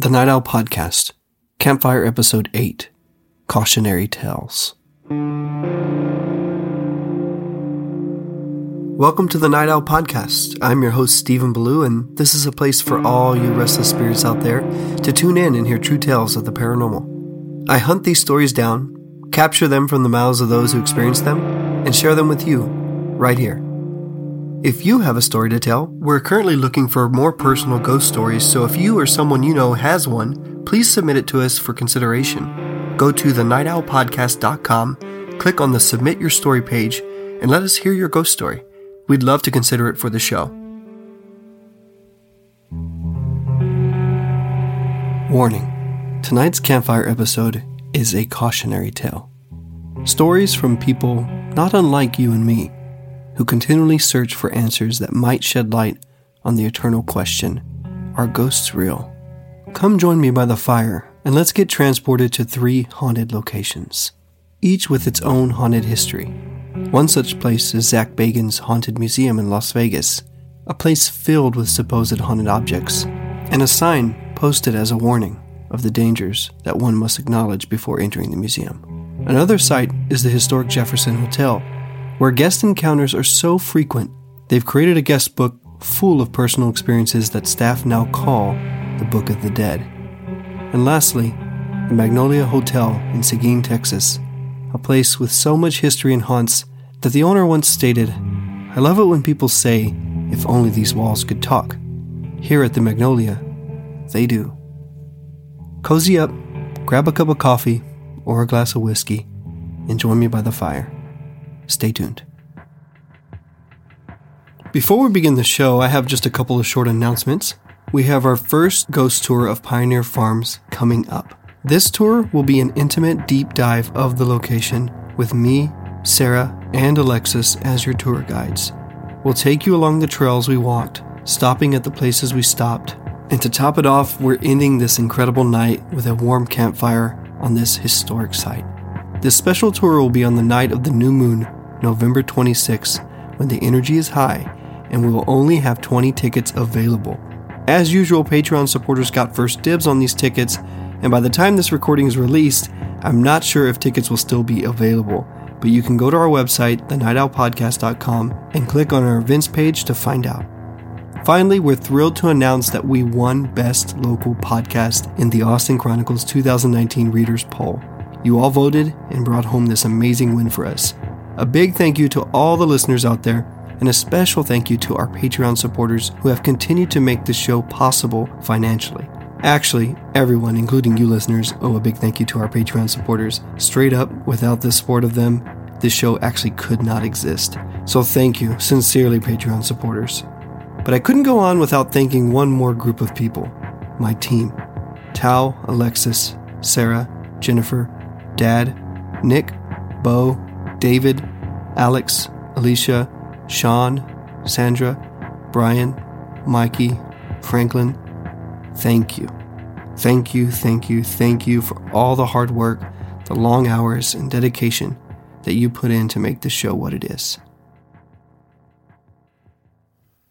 The Night Owl Podcast, Campfire Episode 8 Cautionary Tales. Welcome to the Night Owl Podcast. I'm your host, Stephen Ballou, and this is a place for all you restless spirits out there to tune in and hear true tales of the paranormal. I hunt these stories down, capture them from the mouths of those who experience them, and share them with you right here. If you have a story to tell, we're currently looking for more personal ghost stories, so if you or someone you know has one, please submit it to us for consideration. Go to thenightowlpodcast.com, click on the Submit Your Story page, and let us hear your ghost story. We'd love to consider it for the show. Warning Tonight's campfire episode is a cautionary tale. Stories from people not unlike you and me who continually search for answers that might shed light on the eternal question Are ghosts real? Come join me by the fire and let's get transported to three haunted locations, each with its own haunted history. One such place is Zach Bagans' Haunted Museum in Las Vegas, a place filled with supposed haunted objects, and a sign posted as a warning of the dangers that one must acknowledge before entering the museum. Another site is the historic Jefferson Hotel, where guest encounters are so frequent, they've created a guest book full of personal experiences that staff now call the Book of the Dead. And lastly, the Magnolia Hotel in Seguin, Texas, a place with so much history and haunts that the owner once stated, I love it when people say, if only these walls could talk. Here at the Magnolia, they do. Cozy up, grab a cup of coffee or a glass of whiskey, and join me by the fire. Stay tuned. Before we begin the show, I have just a couple of short announcements. We have our first ghost tour of Pioneer Farms coming up. This tour will be an intimate deep dive of the location with me, Sarah, and Alexis as your tour guides. We'll take you along the trails we walked, stopping at the places we stopped. And to top it off, we're ending this incredible night with a warm campfire on this historic site. This special tour will be on the night of the new moon November 26th when the energy is high, and we will only have 20 tickets available. As usual, Patreon supporters got first dibs on these tickets, and by the time this recording is released, I'm not sure if tickets will still be available, but you can go to our website, thenightowlpodcast.com, and click on our events page to find out. Finally, we're thrilled to announce that we won Best Local Podcast in the Austin Chronicle's 2019 Readers Poll. You all voted and brought home this amazing win for us. A big thank you to all the listeners out there, and a special thank you to our Patreon supporters who have continued to make this show possible financially. Actually, everyone, including you listeners, owe a big thank you to our Patreon supporters. Straight up, without the support of them, this show actually could not exist. So thank you, sincerely, Patreon supporters. But I couldn't go on without thanking one more group of people my team Tao, Alexis, Sarah, Jennifer, Dad, Nick, Bo, David, Alex, Alicia, Sean, Sandra, Brian, Mikey, Franklin, thank you. Thank you, thank you, thank you for all the hard work, the long hours, and dedication that you put in to make this show what it is.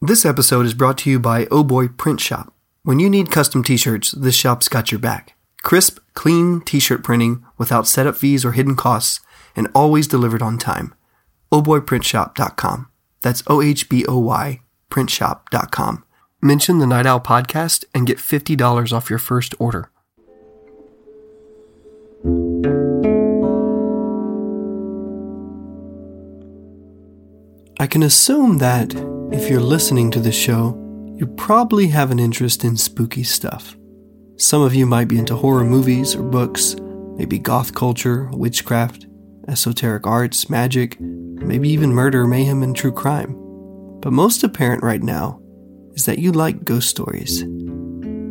This episode is brought to you by Oh Boy Print Shop. When you need custom t shirts, this shop's got your back. Crisp, clean t shirt printing without setup fees or hidden costs and always delivered on time. ohboyprintshop.com. That's O H B O Y printshop.com. Mention the Night Owl podcast and get $50 off your first order. I can assume that if you're listening to this show, you probably have an interest in spooky stuff. Some of you might be into horror movies or books, maybe goth culture, witchcraft, esoteric arts, magic, maybe even murder, mayhem, and true crime. But most apparent right now is that you like ghost stories.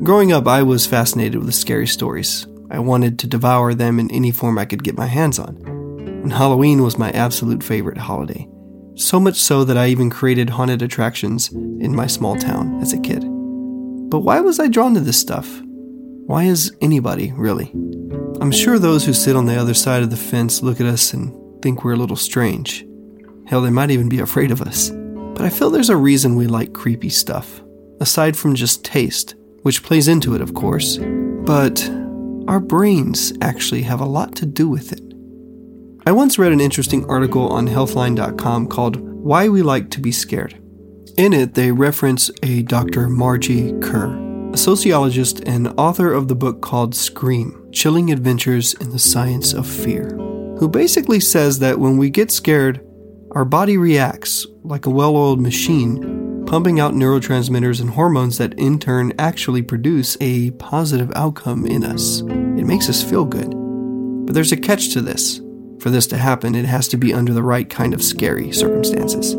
Growing up, I was fascinated with scary stories. I wanted to devour them in any form I could get my hands on. And Halloween was my absolute favorite holiday. So much so that I even created haunted attractions in my small town as a kid. But why was I drawn to this stuff? Why is anybody, really? I'm sure those who sit on the other side of the fence look at us and think we're a little strange. Hell, they might even be afraid of us. But I feel there's a reason we like creepy stuff, aside from just taste, which plays into it, of course. but our brains actually have a lot to do with it. I once read an interesting article on healthline.com called Why We Like to Be Scared. In it, they reference a Dr. Margee Kerr, a sociologist and author of the book called Scream Chilling Adventures in the Science of Fear, who basically says that when we get scared, our body reacts like a well oiled machine, pumping out neurotransmitters and hormones that in turn actually produce a positive outcome in us. It makes us feel good. But there's a catch to this. For this to happen, it has to be under the right kind of scary circumstances.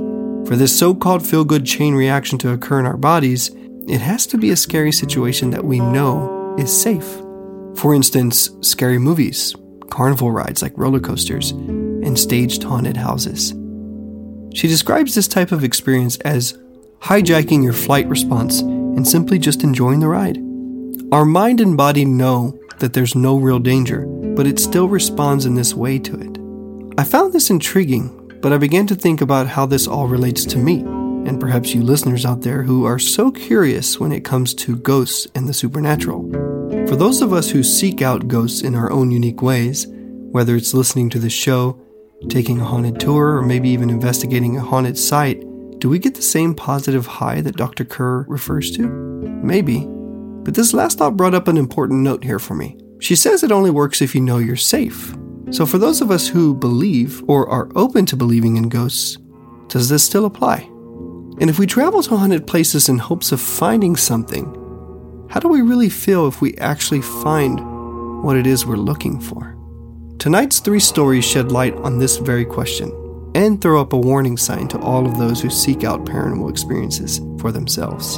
For this so called feel good chain reaction to occur in our bodies, it has to be a scary situation that we know is safe. For instance, scary movies, carnival rides like roller coasters, and staged haunted houses. She describes this type of experience as hijacking your flight response and simply just enjoying the ride. Our mind and body know that there's no real danger, but it still responds in this way to it. I found this intriguing, but I began to think about how this all relates to me and perhaps you listeners out there who are so curious when it comes to ghosts and the supernatural. For those of us who seek out ghosts in our own unique ways, whether it's listening to the show, taking a haunted tour, or maybe even investigating a haunted site, do we get the same positive high that Dr. Kerr refers to? Maybe. But this last thought brought up an important note here for me. She says it only works if you know you're safe. So, for those of us who believe or are open to believing in ghosts, does this still apply? And if we travel to haunted places in hopes of finding something, how do we really feel if we actually find what it is we're looking for? Tonight's three stories shed light on this very question and throw up a warning sign to all of those who seek out paranormal experiences for themselves.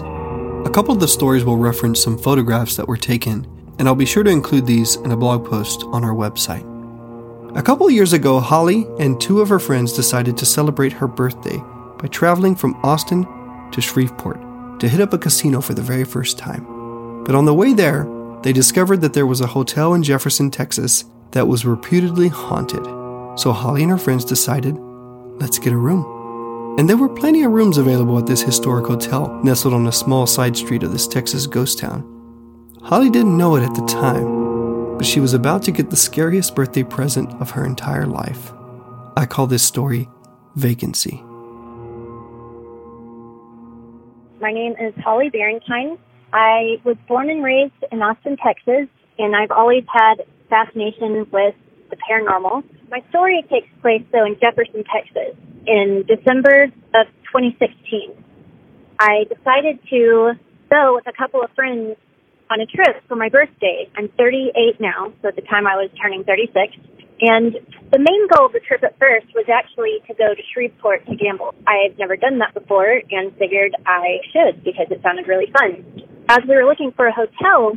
A couple of the stories will reference some photographs that were taken, and I'll be sure to include these in a blog post on our website. A couple years ago, Holly and two of her friends decided to celebrate her birthday by traveling from Austin to Shreveport to hit up a casino for the very first time. But on the way there, they discovered that there was a hotel in Jefferson, Texas that was reputedly haunted. So Holly and her friends decided, let's get a room. And there were plenty of rooms available at this historic hotel nestled on a small side street of this Texas ghost town. Holly didn't know it at the time, but she was about to get the scariest birthday present of her entire life. I call this story Vacancy. My name is Holly Barentine. I was born and raised in Austin, Texas, and I've always had fascination with the paranormal. My story takes place, though, in Jefferson, Texas, in December of 2016. I decided to go with a couple of friends on a trip for my birthday. I'm 38 now, so at the time I was turning 36. And the main goal of the trip at first was actually to go to Shreveport to gamble. I had never done that before and figured I should because it sounded really fun. As we were looking for a hotel,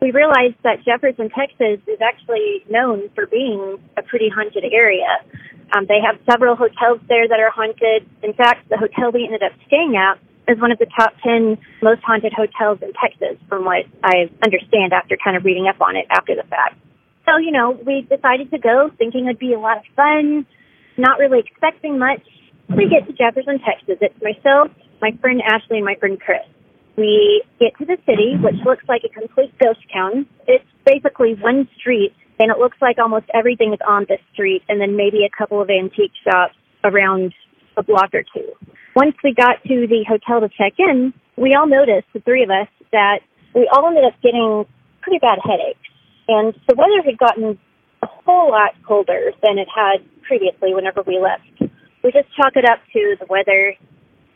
we realized that Jefferson, Texas is actually known for being a pretty haunted area. Um, they have several hotels there that are haunted. In fact, the hotel we ended up staying at is one of the top 10 most haunted hotels in Texas, from what I understand after kind of reading up on it after the fact. So, you know, we decided to go thinking it'd be a lot of fun, not really expecting much. We get to Jefferson, Texas. It's myself, my friend Ashley, and my friend Chris. We get to the city, which looks like a complete ghost town. It's basically one street, and it looks like almost everything is on this street, and then maybe a couple of antique shops around a block or two. Once we got to the hotel to check in, we all noticed, the three of us, that we all ended up getting pretty bad headaches. And the weather had gotten a whole lot colder than it had previously whenever we left. We just chalk it up to the weather.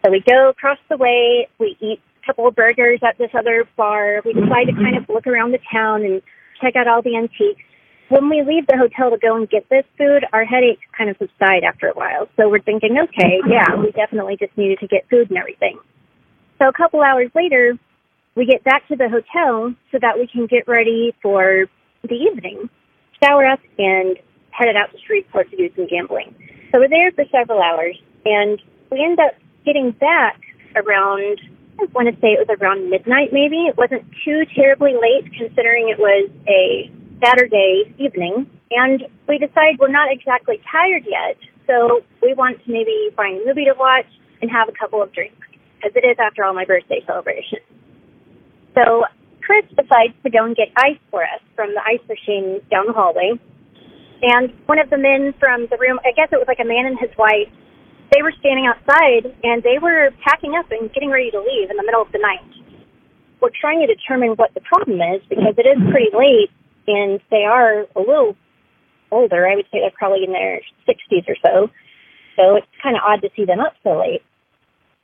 So we go across the way, we eat couple of burgers at this other bar. We decide to kind of look around the town and check out all the antiques. When we leave the hotel to go and get this food, our headaches kind of subside after a while. So we're thinking, okay, yeah, we definitely just needed to get food and everything. So a couple hours later, we get back to the hotel so that we can get ready for the evening, shower up, and headed out to Shreveport to do some gambling. So we're there for several hours, and we end up getting back around, want to say it was around midnight maybe. It wasn't too terribly late considering it was a Saturday evening. And we decided we're not exactly tired yet, so we want to maybe find a movie to watch and have a couple of drinks, as it is, after all, my birthday celebration. So Chris decides to go and get ice for us from the ice machine down the hallway. And one of the men from the room, I guess it was like a man and his wife, they were standing outside and they were packing up and getting ready to leave in the middle of the night. We're trying to determine what the problem is because it is pretty late and they are a little older. I would say they're probably in their 60s or so. So it's kind of odd to see them up so late.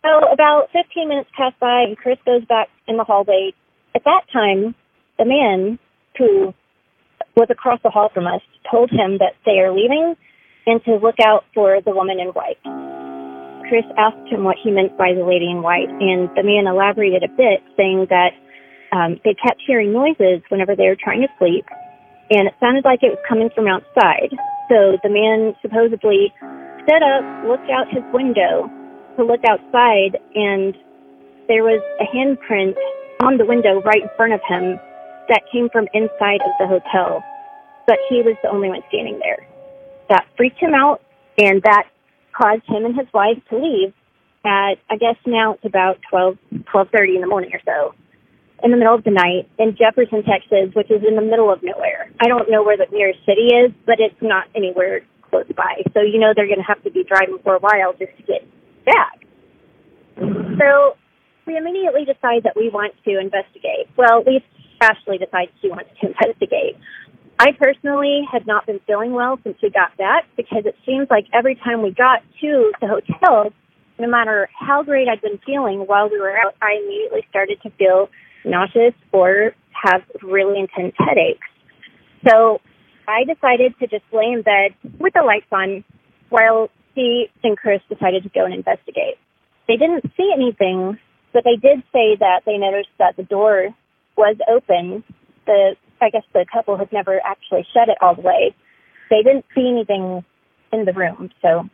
So about 15 minutes pass by and Chris goes back in the hallway. At that time, the man who was across the hall from us told him that they are leaving and to look out for the woman in white. Chris asked him what he meant by the lady in white, and the man elaborated a bit, saying that um, they kept hearing noises whenever they were trying to sleep, and it sounded like it was coming from outside. So the man supposedly stood up, looked out his window to look outside, and there was a handprint on the window right in front of him that came from inside of the hotel, but he was the only one standing there. That freaked him out, and that caused him and his wife to leave at, I guess now it's about twelve twelve thirty in the morning or so, in the middle of the night in Jefferson, Texas, which is in the middle of nowhere. I don't know where the nearest city is, but it's not anywhere close by. So you know they're going to have to be driving for a while just to get back. So we immediately decide that we want to investigate. Well, at least Ashley decides she wants to investigate. I personally had not been feeling well since we got back because it seems like every time we got to the hotel, no matter how great I'd been feeling while we were out, I immediately started to feel nauseous or have really intense headaches. So I decided to just lay in bed with the lights on while Steve and Chris decided to go and investigate. They didn't see anything, but they did say that they noticed that the door was open. The I guess the couple had never actually shut it all the way. They didn't see anything in the room, so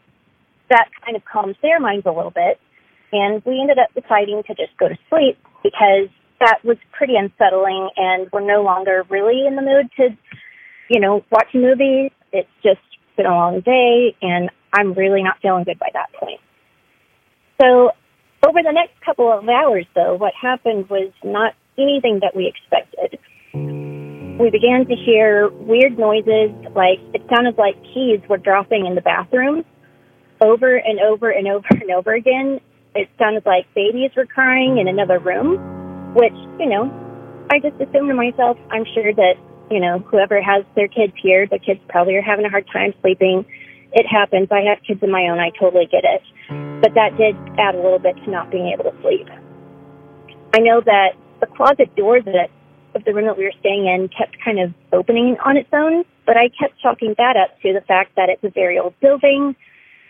that kind of calms their minds a little bit. And we ended up deciding to just go to sleep because that was pretty unsettling and we're no longer really in the mood to, you know, watch a movie. It's just been a long day and I'm really not feeling good by that point. So over the next couple of hours though, what happened was not anything that we expected. We began to hear weird noises, like it sounded like keys were dropping in the bathroom over and over and over and over again. It sounded like babies were crying in another room, which, you know, I just assumed to myself, I'm sure that, you know, whoever has their kids here, the kids probably are having a hard time sleeping. It happens. I have kids of my own. I totally get it. But that did add a little bit to not being able to sleep. I know that the closet door that of the room that we were staying in kept kind of opening on its own, but I kept chalking that up to the fact that it's a very old building.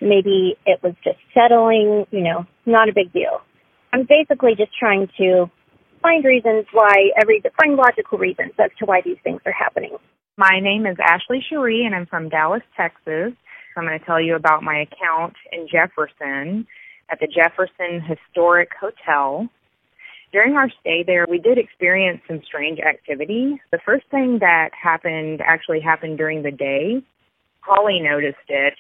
Maybe it was just settling, you know, not a big deal. I'm basically just trying to find reasons why every find logical reasons as to why these things are happening. My name is Ashley Cherie and I'm from Dallas, Texas. I'm going to tell you about my account in Jefferson at the Jefferson Historic Hotel. During our stay there, we did experience some strange activity. The first thing that happened actually happened during the day. Holly noticed it.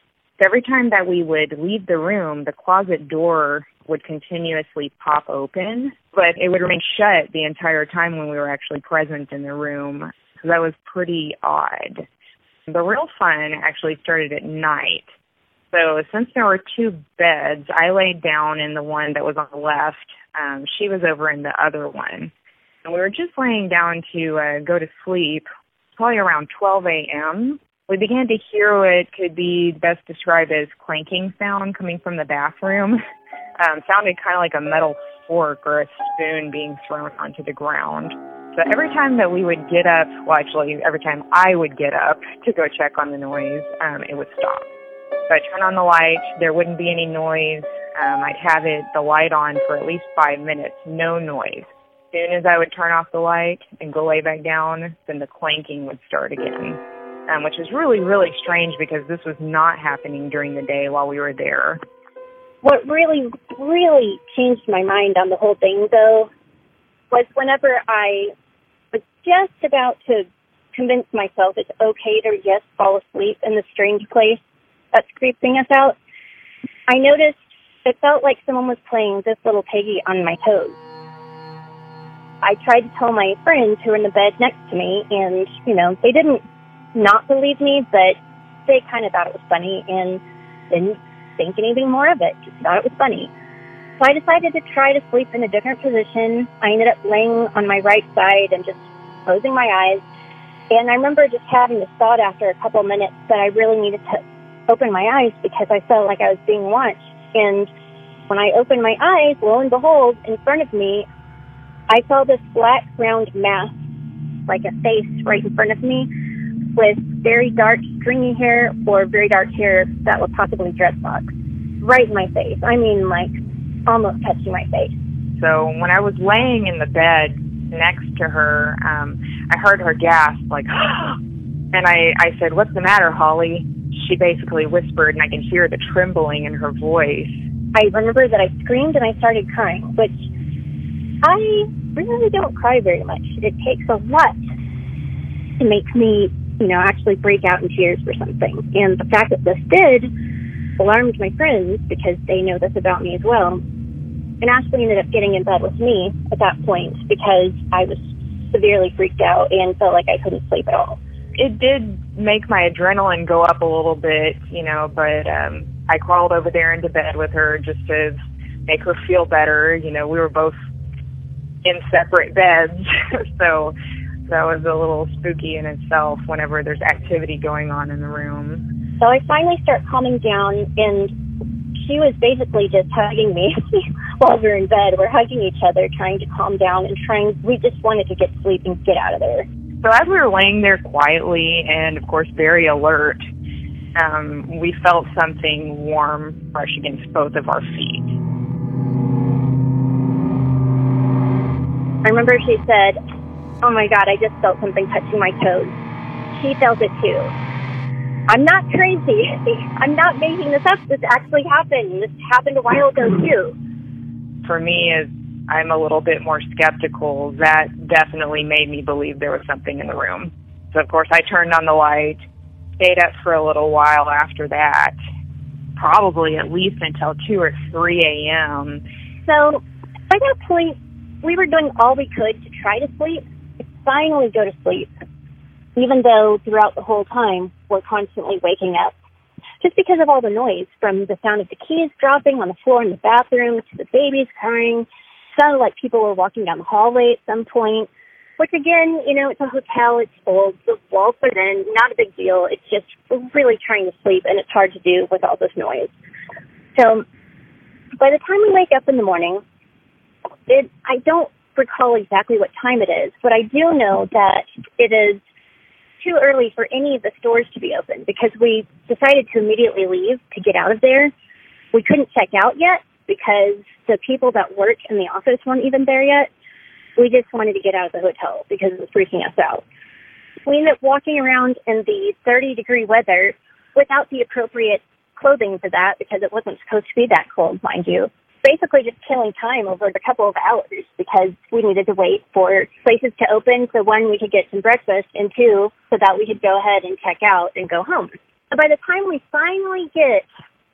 Every time that we would leave the room, the closet door would continuously pop open, but it would remain shut the entire time when we were actually present in the room. So that was pretty odd. The real fun actually started at night. So since there were two beds, I laid down in the one that was on the left um, she was over in the other one. And we were just laying down to uh, go to sleep, probably around 12 a.m. We began to hear what could be best described as clanking sound coming from the bathroom. Um, sounded kind of like a metal fork or a spoon being thrown onto the ground. So every time that we would get up, well, actually, every time I would get up to go check on the noise, um, it would stop. So I'd turn on the light, there wouldn't be any noise. Um, I'd have it the light on for at least five minutes, no noise. As soon as I would turn off the light and go lay back down, then the clanking would start again, um, which is really, really strange because this was not happening during the day while we were there. What really, really changed my mind on the whole thing, though, was whenever I was just about to convince myself it's okay to just fall asleep in the strange place that's creeping us out, I noticed it felt like someone was playing this little piggy on my toes. I tried to tell my friends who were in the bed next to me, and, you know, they didn't not believe me, but they kind of thought it was funny and didn't think anything more of it, just thought it was funny. So I decided to try to sleep in a different position. I ended up laying on my right side and just closing my eyes. And I remember just having this thought after a couple minutes that I really needed to open my eyes because I felt like I was being watched. And when I opened my eyes, lo and behold, in front of me, I saw this black round mass, like a face right in front of me, with very dark stringy hair or very dark hair that was possibly dreadlocks, right in my face. I mean, like almost touching my face. So when I was laying in the bed next to her, um, I heard her gasp, like, and I, I said, "What's the matter, Holly?" She basically whispered, and I can hear the trembling in her voice. I remember that I screamed and I started crying, which I really don't cry very much. It takes a lot to make me, you know, actually break out in tears for something. And the fact that this did alarmed my friends because they know this about me as well. And Ashley ended up getting in bed with me at that point because I was severely freaked out and felt like I couldn't sleep at all. It did make my adrenaline go up a little bit, you know, but um I crawled over there into bed with her just to make her feel better. You know, we were both in separate beds. so that was a little spooky in itself whenever there's activity going on in the room. So I finally start calming down and she was basically just hugging me while we were in bed. We're hugging each other, trying to calm down and trying, we just wanted to get sleep and get out of there. So as we were laying there quietly and of course very alert, um, we felt something warm brush against both of our feet. I remember she said, Oh my God, I just felt something touching my toes. She felt it too. I'm not crazy. I'm not making this up. This actually happened. This happened a while ago too. For me, as I'm a little bit more skeptical, that definitely made me believe there was something in the room. So of course I turned on the light, stayed up for a little while after that, probably at least until 2 or 3 a.m. So by that point, we were doing all we could to try to sleep, finally go to sleep, even though throughout the whole time we're constantly waking up. Just because of all the noise, from the sound of the keys dropping on the floor in the bathroom to the babies crying, sounded like people were walking down the hallway at some point. Which again, you know, it's a hotel, it's old, the walls are in, not a big deal. It's just really trying to sleep and it's hard to do with all this noise. So by the time we wake up in the morning, it, I don't recall exactly what time it is, but I do know that it is too early for any of the stores to be open because we decided to immediately leave to get out of there. We couldn't check out yet because the people that work in the office weren't even there yet. We just wanted to get out of the hotel because it was freaking us out. We ended up walking around in the 30 degree weather without the appropriate clothing for that because it wasn't supposed to be that cold, mind you basically just killing time over a couple of hours because we needed to wait for places to open so one we could get some breakfast and two so that we could go ahead and check out and go home. By the time we finally get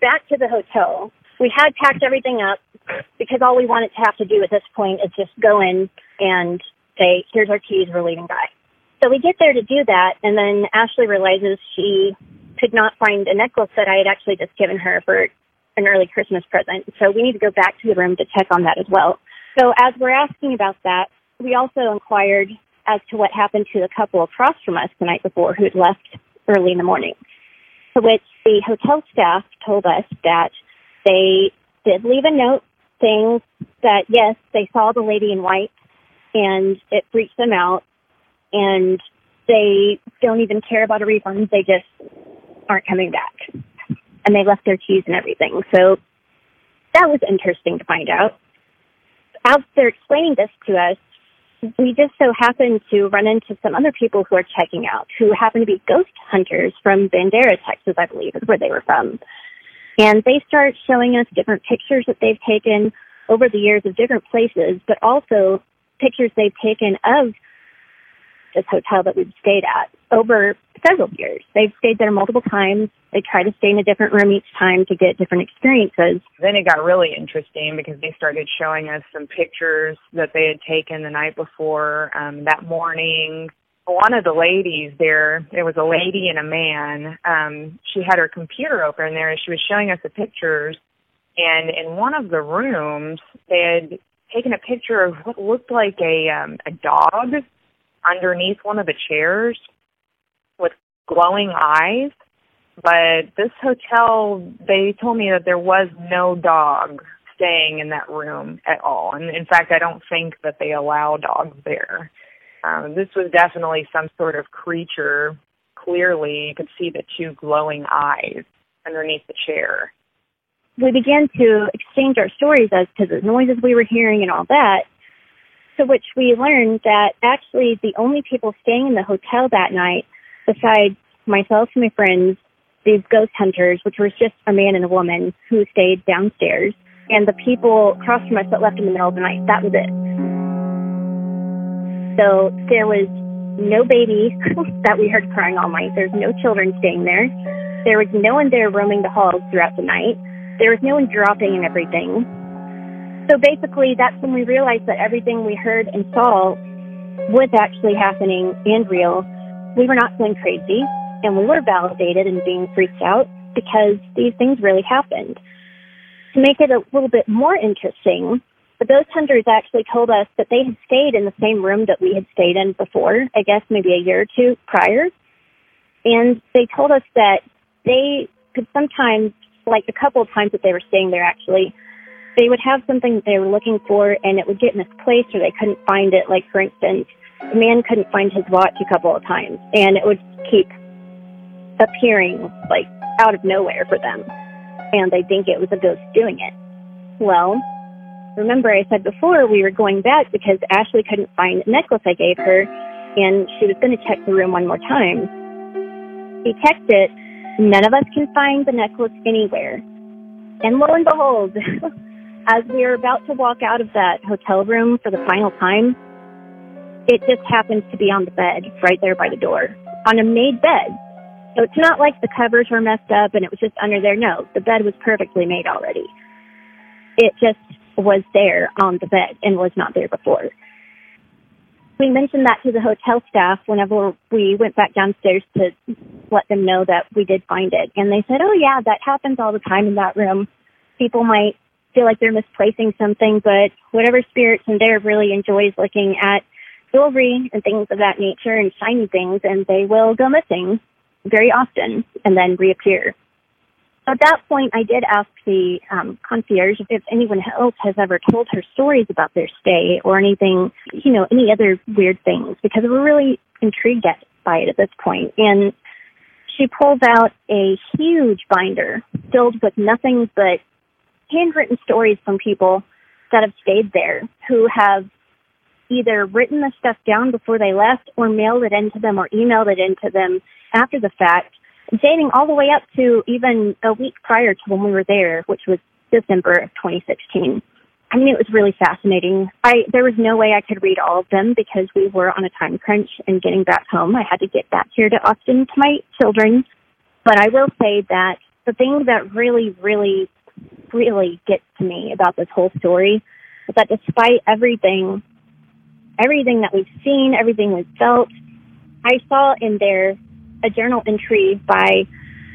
back to the hotel, we had packed everything up because all we wanted to have to do at this point is just go in and say, here's our keys, we're leaving by. So we get there to do that and then Ashley realizes she could not find a necklace that I had actually just given her for an early Christmas present. So we need to go back to the room to check on that as well. So as we're asking about that, we also inquired as to what happened to the couple across from us the night before who had left early in the morning. To which the hotel staff told us that they did leave a note saying that yes, they saw the lady in white and it freaked them out and they don't even care about a refund. They just aren't coming back and they left their keys and everything. So that was interesting to find out. As they're explaining this to us, we just so happened to run into some other people who are checking out who happen to be ghost hunters from Bandera, Texas, I believe is where they were from. And they start showing us different pictures that they've taken over the years of different places, but also pictures they've taken of this hotel that we've stayed at over several years. They've stayed there multiple times. They try to stay in a different room each time to get different experiences. Then it got really interesting because they started showing us some pictures that they had taken the night before um, that morning. One of the ladies there, there was a lady and a man. Um, she had her computer open there and she was showing us the pictures. And in one of the rooms, they had taken a picture of what looked like a um, a dog underneath one of the chairs with glowing eyes. But this hotel, they told me that there was no dog staying in that room at all. And in fact, I don't think that they allow dogs there. Um, this was definitely some sort of creature. Clearly, you could see the two glowing eyes underneath the chair. We began to exchange our stories as to the noises we were hearing and all that. To which we learned that actually the only people staying in the hotel that night, besides myself and my friends, these ghost hunters, which was just a man and a woman who stayed downstairs, and the people across from us that left in the middle of the night, that was it. So there was no baby that we heard crying all night. There's no children staying there. There was no one there roaming the halls throughout the night. There was no one dropping and everything. So basically, that's when we realized that everything we heard and saw was actually happening and real. We were not going crazy and we were validated and being freaked out because these things really happened. To make it a little bit more interesting, the ghost hunters actually told us that they had stayed in the same room that we had stayed in before, I guess maybe a year or two prior. And they told us that they could sometimes, like a couple of times that they were staying there actually, they would have something that they were looking for and it would get misplaced or they couldn't find it. Like for instance, the man couldn't find his watch a couple of times and it would keep appearing like out of nowhere for them. And they think it was a ghost doing it. Well, remember I said before we were going back because Ashley couldn't find the necklace I gave her and she was going to check the room one more time. She checked it. None of us can find the necklace anywhere. And lo and behold, as we were about to walk out of that hotel room for the final time, it just happens to be on the bed right there by the door on a made bed. So it's not like the covers were messed up and it was just under there. No, the bed was perfectly made already. It just was there on the bed and was not there before. We mentioned that to the hotel staff whenever we went back downstairs to let them know that we did find it. And they said, oh yeah, that happens all the time in that room. People might feel like they're misplacing something, but whatever spirits in there really enjoys looking at jewelry and things of that nature and shiny things and they will go missing very often and then reappear. At that point, I did ask the um, concierge if anyone else has ever told her stories about their stay or anything, you know, any other weird things because we were really intrigued by it at this point. And she pulls out a huge binder filled with nothing but handwritten stories from people that have stayed there who have either written the stuff down before they left or mailed it into them or emailed it into them after the fact, dating all the way up to even a week prior to when we were there, which was December of 2016. I mean, it was really fascinating. I there was no way I could read all of them because we were on a time crunch and getting back home. I had to get back here to Austin to my children. But I will say that the thing that really, really, really gets to me about this whole story is that despite everything, everything that we've seen, everything we've felt, I saw in there a journal entry by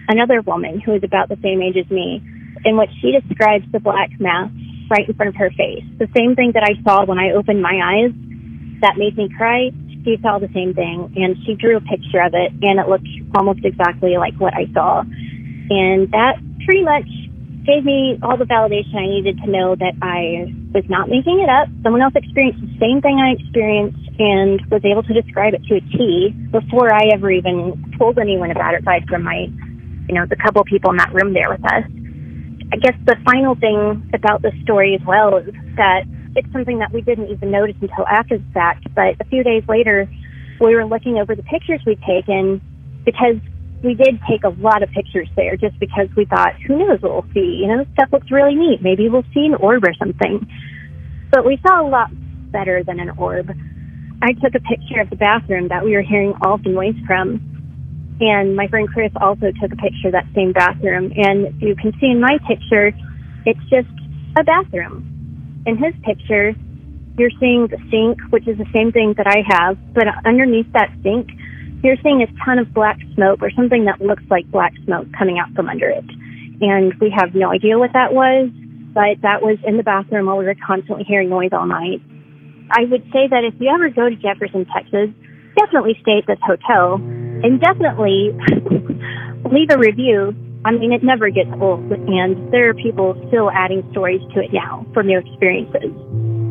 another woman who is about the same age as me, in which she describes the black mass right in front of her face. The same thing that I saw when I opened my eyes that made me cry, she saw the same thing, and she drew a picture of it, and it looked almost exactly like what I saw. And that pretty much gave me all the validation I needed to know that I was not making it up. Someone else experienced the same thing I experienced and was able to describe it to a T before I ever even told anyone about it, aside from my, you know, the couple people in that room there with us. I guess the final thing about this story as well is that it's something that we didn't even notice until after the fact, but a few days later, we were looking over the pictures we'd taken because we did take a lot of pictures there just because we thought, who knows what we'll see? You know, stuff looks really neat. Maybe we'll see an orb or something. But we saw a lot better than an orb. I took a picture of the bathroom that we were hearing all the noise from, And my friend Chris also took a picture of that same bathroom. And you can see in my picture, it's just a bathroom. In his picture, you're seeing the sink, which is the same thing that I have, but underneath that sink, you're seeing a ton of black smoke or something that looks like black smoke coming out from under it. And we have no idea what that was, but that was in the bathroom while we were constantly hearing noise all night. I would say that if you ever go to Jefferson, Texas, definitely stay at this hotel and definitely leave a review. I mean, it never gets old, and there are people still adding stories to it now from their experiences.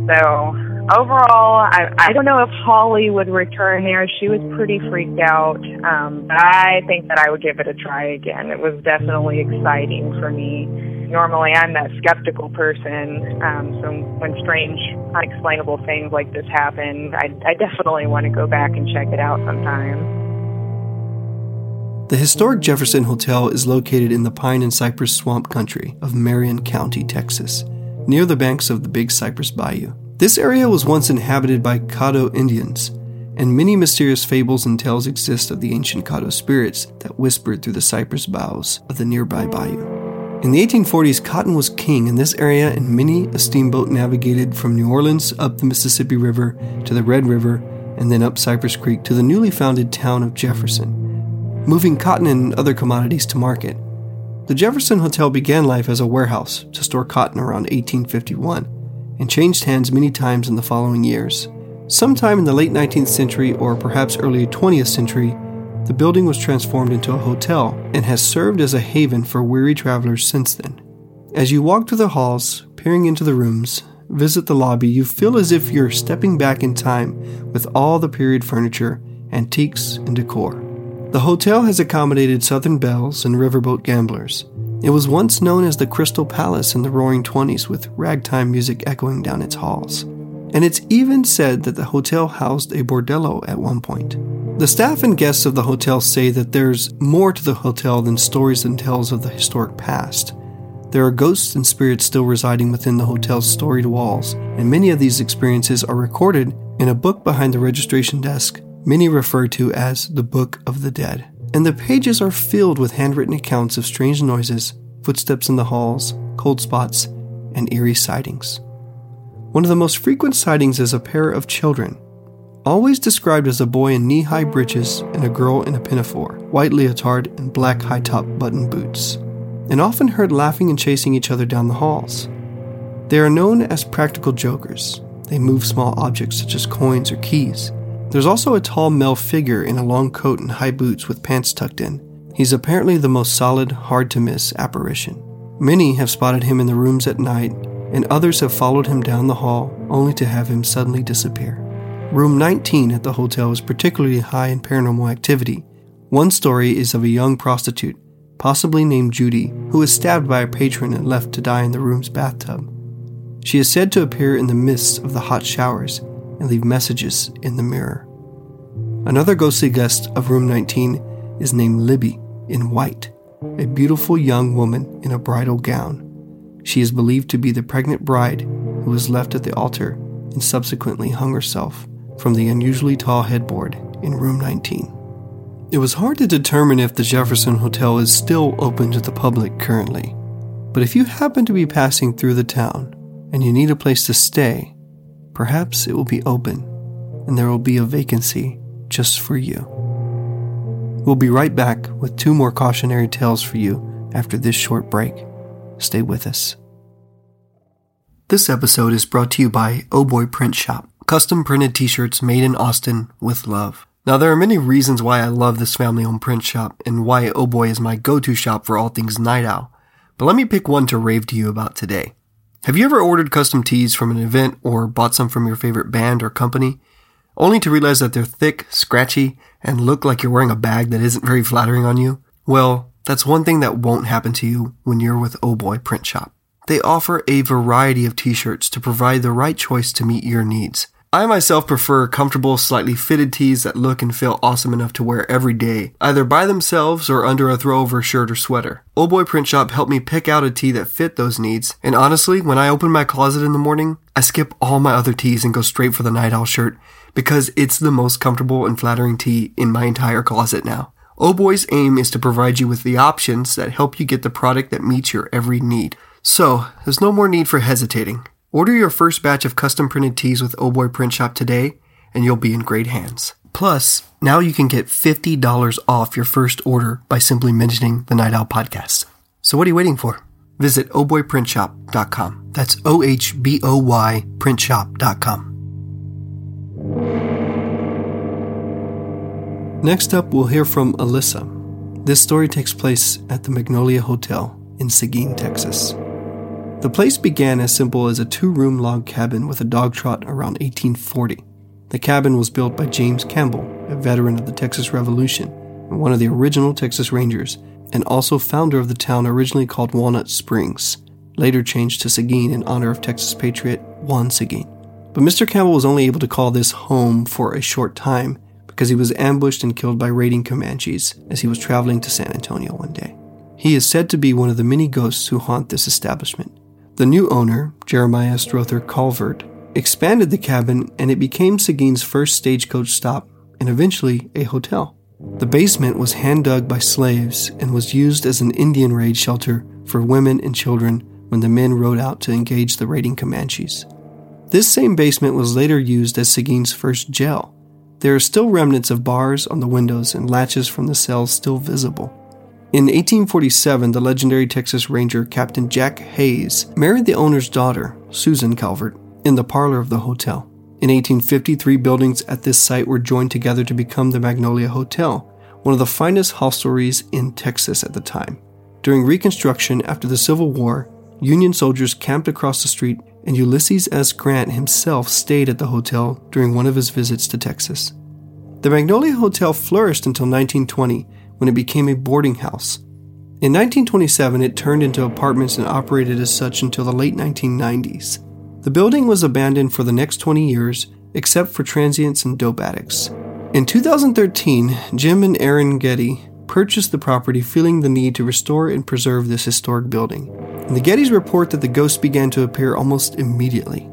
So overall, I, I don't know if Holly would return there. She was pretty freaked out. Um, but I think that I would give it a try again. It was definitely exciting for me. Normally, I'm that skeptical person. Um, so when strange, unexplainable things like this happen, I, I definitely want to go back and check it out sometime. The historic Jefferson Hotel is located in the pine and cypress swamp country of Marion County, Texas, near the banks of the Big Cypress Bayou. This area was once inhabited by Caddo Indians, and many mysterious fables and tales exist of the ancient Caddo spirits that whispered through the cypress boughs of the nearby bayou. In the 1840s, cotton was king in this area, and many a steamboat navigated from New Orleans up the Mississippi River to the Red River and then up Cypress Creek to the newly founded town of Jefferson, moving cotton and other commodities to market. The Jefferson Hotel began life as a warehouse to store cotton around 1851 and changed hands many times in the following years. Sometime in the late 19th century or perhaps early 20th century, the building was transformed into a hotel and has served as a haven for weary travelers since then. As you walk through the halls, peering into the rooms, visit the lobby, you feel as if you're stepping back in time with all the period furniture, antiques, and decor. The hotel has accommodated Southern belles and riverboat gamblers, it was once known as the Crystal Palace in the Roaring Twenties, with ragtime music echoing down its halls. And it's even said that the hotel housed a bordello at one point. The staff and guests of the hotel say that there's more to the hotel than stories and tales of the historic past. There are ghosts and spirits still residing within the hotel's storied walls, and many of these experiences are recorded in a book behind the registration desk, many refer to as the Book of the Dead and the pages are filled with handwritten accounts of strange noises, footsteps in the halls, cold spots, and eerie sightings. One of the most frequent sightings is a pair of children, always described as a boy in knee high breeches and a girl in a pinafore, white leotard, and black high top button boots, and often heard laughing and chasing each other down the halls. They are known as practical jokers. They move small objects such as coins or keys there's also a tall male figure in a long coat and high boots with pants tucked in. He's apparently the most solid, hard to miss apparition. Many have spotted him in the rooms at night, and others have followed him down the hall only to have him suddenly disappear. Room 19 at the hotel is particularly high in paranormal activity. One story is of a young prostitute, possibly named Judy, who was stabbed by a patron and left to die in the room's bathtub. She is said to appear in the mists of the hot showers and leave messages in the mirror. Another ghostly guest of room 19 is named Libby in white, a beautiful young woman in a bridal gown. She is believed to be the pregnant bride who was left at the altar and subsequently hung herself from the unusually tall headboard in room 19. It was hard to determine if the Jefferson Hotel is still open to the public currently, but if you happen to be passing through the town and you need a place to stay, Perhaps it will be open and there will be a vacancy just for you. We'll be right back with two more cautionary tales for you after this short break. Stay with us. This episode is brought to you by Oh Boy Print Shop, custom printed t shirts made in Austin with love. Now, there are many reasons why I love this family owned print shop and why Oh Boy is my go to shop for all things Night Owl. But let me pick one to rave to you about today. Have you ever ordered custom tees from an event or bought some from your favorite band or company, only to realize that they're thick, scratchy, and look like you're wearing a bag that isn't very flattering on you? Well, that's one thing that won't happen to you when you're with Oh Boy Print Shop. They offer a variety of t-shirts to provide the right choice to meet your needs. I myself prefer comfortable, slightly fitted tees that look and feel awesome enough to wear every day, either by themselves or under a throw over shirt or sweater. Oh Boy Print Shop helped me pick out a tee that fit those needs, and honestly, when I open my closet in the morning, I skip all my other tees and go straight for the Night Owl shirt because it's the most comfortable and flattering tee in my entire closet now. Oh Boy's aim is to provide you with the options that help you get the product that meets your every need. So, there's no more need for hesitating. Order your first batch of custom printed tees with Oh Boy Print Shop today, and you'll be in great hands. Plus, now you can get $50 off your first order by simply mentioning the Night Owl podcast. So what are you waiting for? Visit ohboyprintshop.com. That's O H B O Y printshop.com. Next up, we'll hear from Alyssa. This story takes place at the Magnolia Hotel in Seguin, Texas. The place began as simple as a two room log cabin with a dog trot around 1840. The cabin was built by James Campbell, a veteran of the Texas Revolution and one of the original Texas Rangers, and also founder of the town originally called Walnut Springs, later changed to Seguin in honor of Texas patriot Juan Seguin. But Mr. Campbell was only able to call this home for a short time because he was ambushed and killed by raiding Comanches as he was traveling to San Antonio one day. He is said to be one of the many ghosts who haunt this establishment. The new owner, Jeremiah Strother Calvert, expanded the cabin and it became Seguin's first stagecoach stop and eventually a hotel. The basement was hand dug by slaves and was used as an Indian raid shelter for women and children when the men rode out to engage the raiding Comanches. This same basement was later used as Seguin's first jail, there are still remnants of bars on the windows and latches from the cells still visible. In 1847, the legendary Texas Ranger Captain Jack Hays married the owner's daughter, Susan Calvert, in the parlor of the hotel. In 1853, buildings at this site were joined together to become the Magnolia Hotel, one of the finest hostelries in Texas at the time. During Reconstruction after the Civil War, Union soldiers camped across the street and Ulysses S. Grant himself stayed at the hotel during one of his visits to Texas. The Magnolia Hotel flourished until 1920 when it became a boarding house. In 1927, it turned into apartments and operated as such until the late 1990s. The building was abandoned for the next 20 years, except for transients and dope addicts. In 2013, Jim and Aaron Getty purchased the property feeling the need to restore and preserve this historic building. And the Gettys report that the ghosts began to appear almost immediately.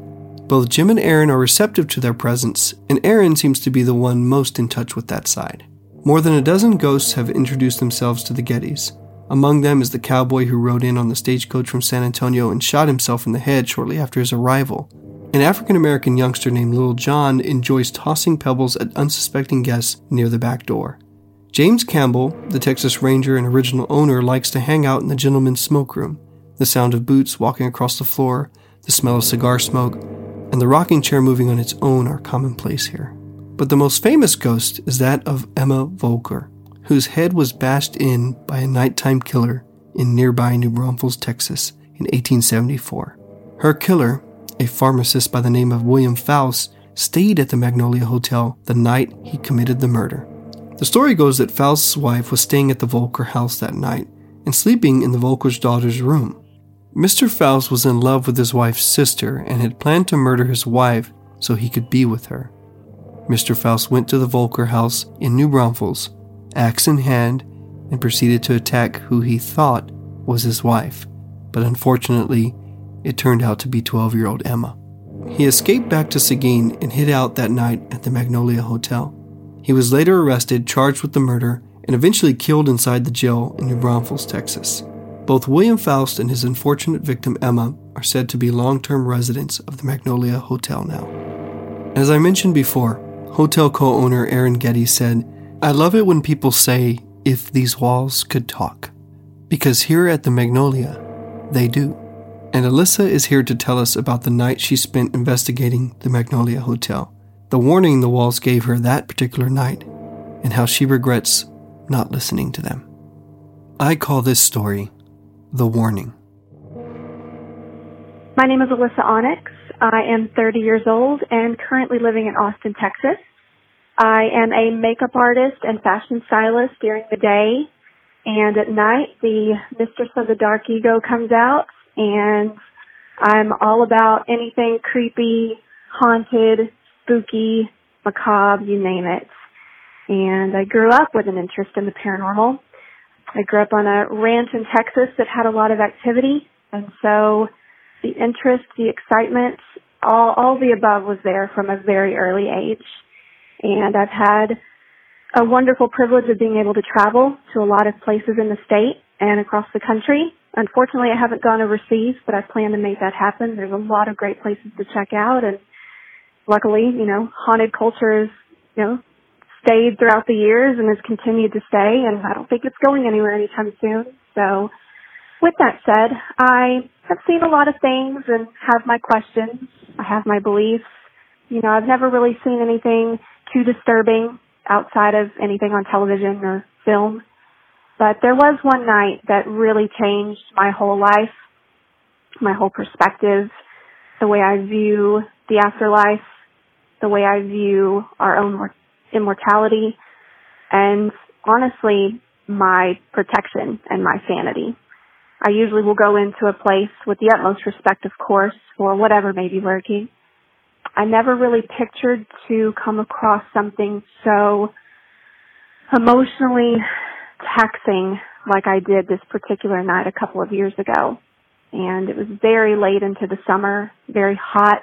Both Jim and Aaron are receptive to their presence, and Aaron seems to be the one most in touch with that side. More than a dozen ghosts have introduced themselves to the Gettys. Among them is the cowboy who rode in on the stagecoach from San Antonio and shot himself in the head shortly after his arrival. An African American youngster named Little John enjoys tossing pebbles at unsuspecting guests near the back door. James Campbell, the Texas Ranger and original owner, likes to hang out in the gentleman's smoke room. The sound of boots walking across the floor, the smell of cigar smoke, and the rocking chair moving on its own are commonplace here. But the most famous ghost is that of Emma Volker, whose head was bashed in by a nighttime killer in nearby New Braunfels, Texas in 1874. Her killer, a pharmacist by the name of William Faust, stayed at the Magnolia Hotel the night he committed the murder. The story goes that Faust's wife was staying at the Volker house that night and sleeping in the Volker's daughter's room. Mr. Faust was in love with his wife's sister and had planned to murder his wife so he could be with her. Mr. Faust went to the Volker house in New Braunfels, axe in hand, and proceeded to attack who he thought was his wife, but unfortunately, it turned out to be 12 year old Emma. He escaped back to Seguin and hid out that night at the Magnolia Hotel. He was later arrested, charged with the murder, and eventually killed inside the jail in New Braunfels, Texas. Both William Faust and his unfortunate victim Emma are said to be long term residents of the Magnolia Hotel now. As I mentioned before, hotel co owner Aaron Getty said, I love it when people say, if these walls could talk. Because here at the Magnolia, they do. And Alyssa is here to tell us about the night she spent investigating the Magnolia Hotel the warning the walls gave her that particular night, and how she regrets not listening to them. I call this story The Warning. My name is Alyssa Onyx. I am 30 years old and currently living in Austin, Texas. I am a makeup artist and fashion stylist during the day, and at night the mistress of the dark ego comes out, and I'm all about anything creepy, haunted, spooky, macabre, you name it. And I grew up with an interest in the paranormal. I grew up on a ranch in Texas that had a lot of activity, and so the interest, the excitement, all, all the above was there from a very early age. And I've had a wonderful privilege of being able to travel to a lot of places in the state and across the country. Unfortunately, I haven't gone overseas, but I plan to make that happen. There's a lot of great places to check out and luckily, you know, haunted culture has, you know, stayed throughout the years and has continued to stay and I don't think it's going anywhere anytime soon. So with that said, I have seen a lot of things and have my questions. I have my beliefs. You know, I've never really seen anything too disturbing outside of anything on television or film. But there was one night that really changed my whole life, my whole perspective, the way I view the afterlife, the way I view our own immortality, and honestly, my protection and my sanity. I usually will go into a place with the utmost respect, of course, for whatever may be lurking. I never really pictured to come across something so emotionally taxing like I did this particular night a couple of years ago. And it was very late into the summer, very hot.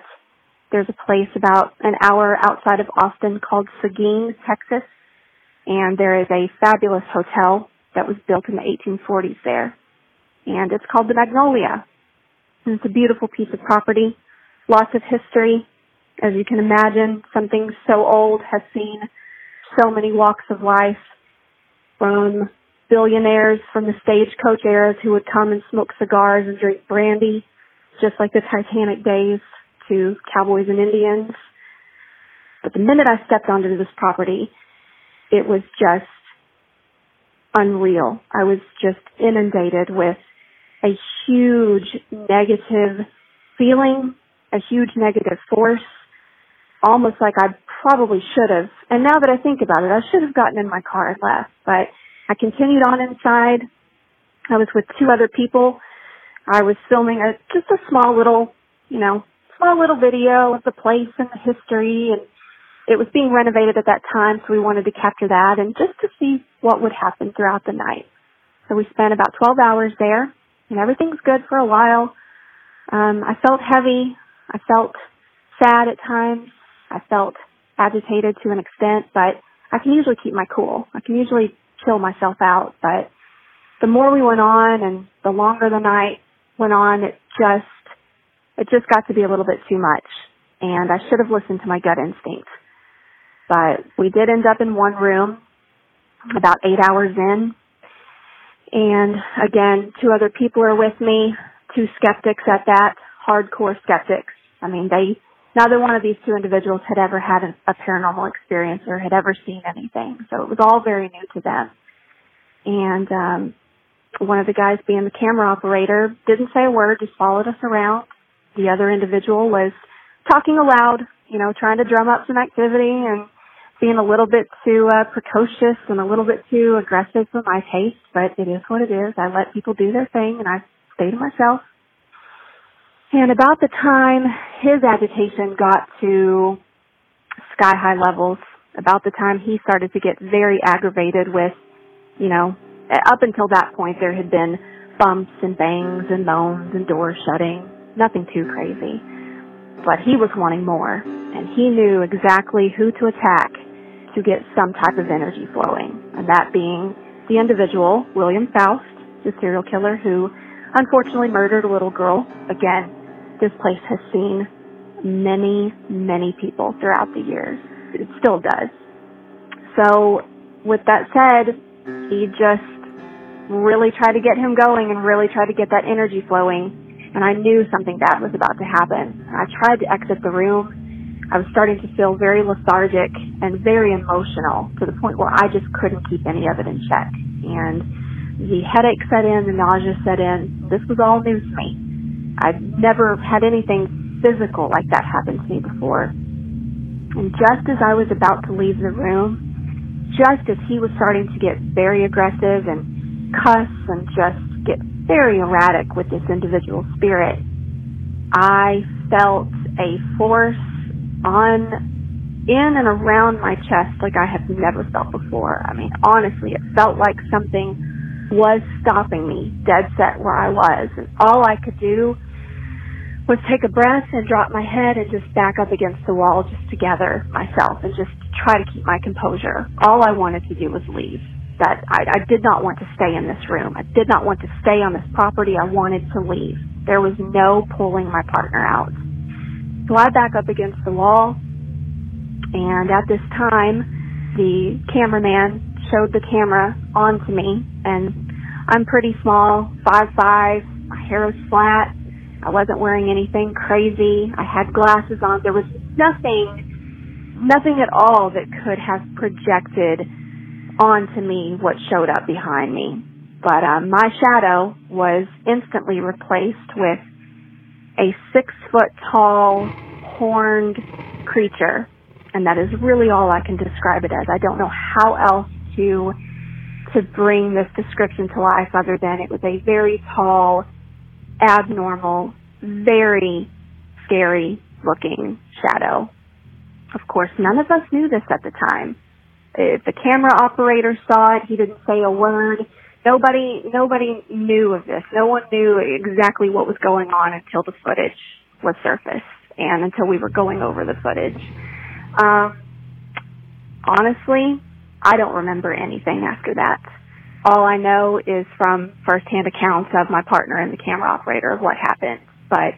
There's a place about an hour outside of Austin called Seguin, Texas. And there is a fabulous hotel that was built in the 1840s there. And it's called the Magnolia. And it's a beautiful piece of property, lots of history. As you can imagine, something so old has seen so many walks of life from billionaires from the stagecoach eras who would come and smoke cigars and drink brandy, just like the Titanic days, to cowboys and Indians. But the minute I stepped onto this property, it was just unreal. I was just inundated with a huge negative feeling, a huge negative force, almost like I probably should have. And now that I think about it, I should have gotten in my car and left, but I continued on inside. I was with two other people. I was filming a, just a small little, you know, small little video of the place and the history and it was being renovated at that time so we wanted to capture that and just to see what would happen throughout the night. So we spent about 12 hours there everything's good for a while. Um, I felt heavy. I felt sad at times. I felt agitated to an extent, but I can usually keep my cool. I can usually chill myself out, but the more we went on and the longer the night went on, it just, it just got to be a little bit too much. And I should have listened to my gut instinct. But we did end up in one room about eight hours in. And again, two other people are with me, two skeptics at that, hardcore skeptics. I mean, they neither one of these two individuals had ever had a, a paranormal experience or had ever seen anything. So it was all very new to them. And um, one of the guys being the camera operator didn't say a word, just followed us around. The other individual was talking aloud, you know, trying to drum up some activity and being a little bit too uh, precocious and a little bit too aggressive for my taste, but it is what it is. I let people do their thing and I stay to myself. And about the time his agitation got to sky high levels, about the time he started to get very aggravated with, you know, up until that point there had been bumps and bangs and moans and doors shutting, nothing too crazy. But he was wanting more, and he knew exactly who to attack to get some type of energy flowing, and that being the individual, William Faust, the serial killer who unfortunately murdered a little girl, again, this place has seen many, many people throughout the years. It still does. So with that said, he just really tried to get him going and really tried to get that energy flowing. And I knew something bad was about to happen. I tried to exit the room. I was starting to feel very lethargic and very emotional to the point where I just couldn't keep any of it in check. And the headache set in, the nausea set in. This was all new to me. I've never had anything physical like that happen to me before. And just as I was about to leave the room, just as he was starting to get very aggressive and cuss and just get very erratic with this individual spirit, I felt a force on in and around my chest like I have never felt before. I mean, honestly, it felt like something was stopping me dead set where I was. And all I could do was take a breath and drop my head and just back up against the wall just to gather myself and just try to keep my composure. All I wanted to do was leave. That I, I did not want to stay in this room. I did not want to stay on this property. I wanted to leave. There was no pulling my partner out. So back up against the wall and at this time the cameraman showed the camera onto me and I'm pretty small, five five, my hair was flat, I wasn't wearing anything crazy. I had glasses on. There was nothing, nothing at all that could have projected onto me what showed up behind me. But um, my shadow was instantly replaced with a six foot tall, horned creature. And that is really all I can describe it as. I don't know how else to to bring this description to life other than it was a very tall, abnormal, very scary looking shadow. Of course, none of us knew this at the time. If the camera operator saw it, he didn't say a word. Nobody, nobody knew of this. No one knew exactly what was going on until the footage was surfaced and until we were going over the footage. Um, honestly, I don't remember anything after that. All I know is from firsthand accounts of my partner and the camera operator of what happened. But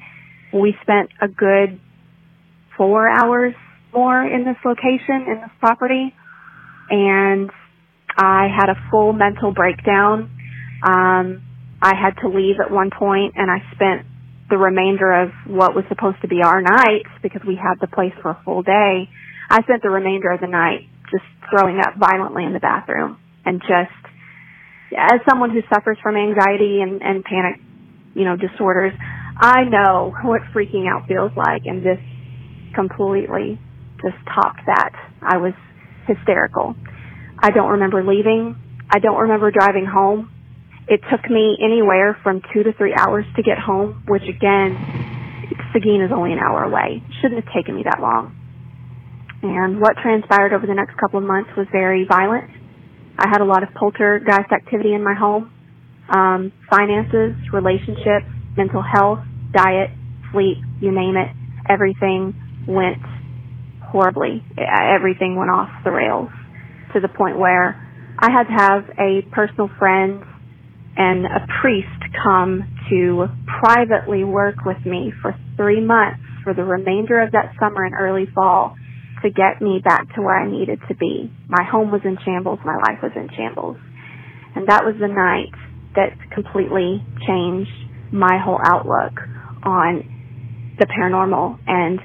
we spent a good four hours more in this location, in this property, and I had a full mental breakdown. Um, I had to leave at one point, and I spent the remainder of what was supposed to be our night because we had the place for a full day. I spent the remainder of the night just throwing up violently in the bathroom and just as someone who suffers from anxiety and, and panic, you know, disorders, I know what freaking out feels like and this completely just topped that. I was hysterical. I don't remember leaving. I don't remember driving home. It took me anywhere from two to three hours to get home, which again, Seguin is only an hour away. Shouldn't have taken me that long. And what transpired over the next couple of months was very violent. I had a lot of poltergeist activity in my home, um, finances, relationships, mental health, diet, sleep, you name it. Everything went horribly. Everything went off the rails to the point where I had to have a personal friend and a priest come to privately work with me for three months for the remainder of that summer and early fall to get me back to where I needed to be. My home was in shambles. My life was in shambles. And that was the night that completely changed my whole outlook on the paranormal and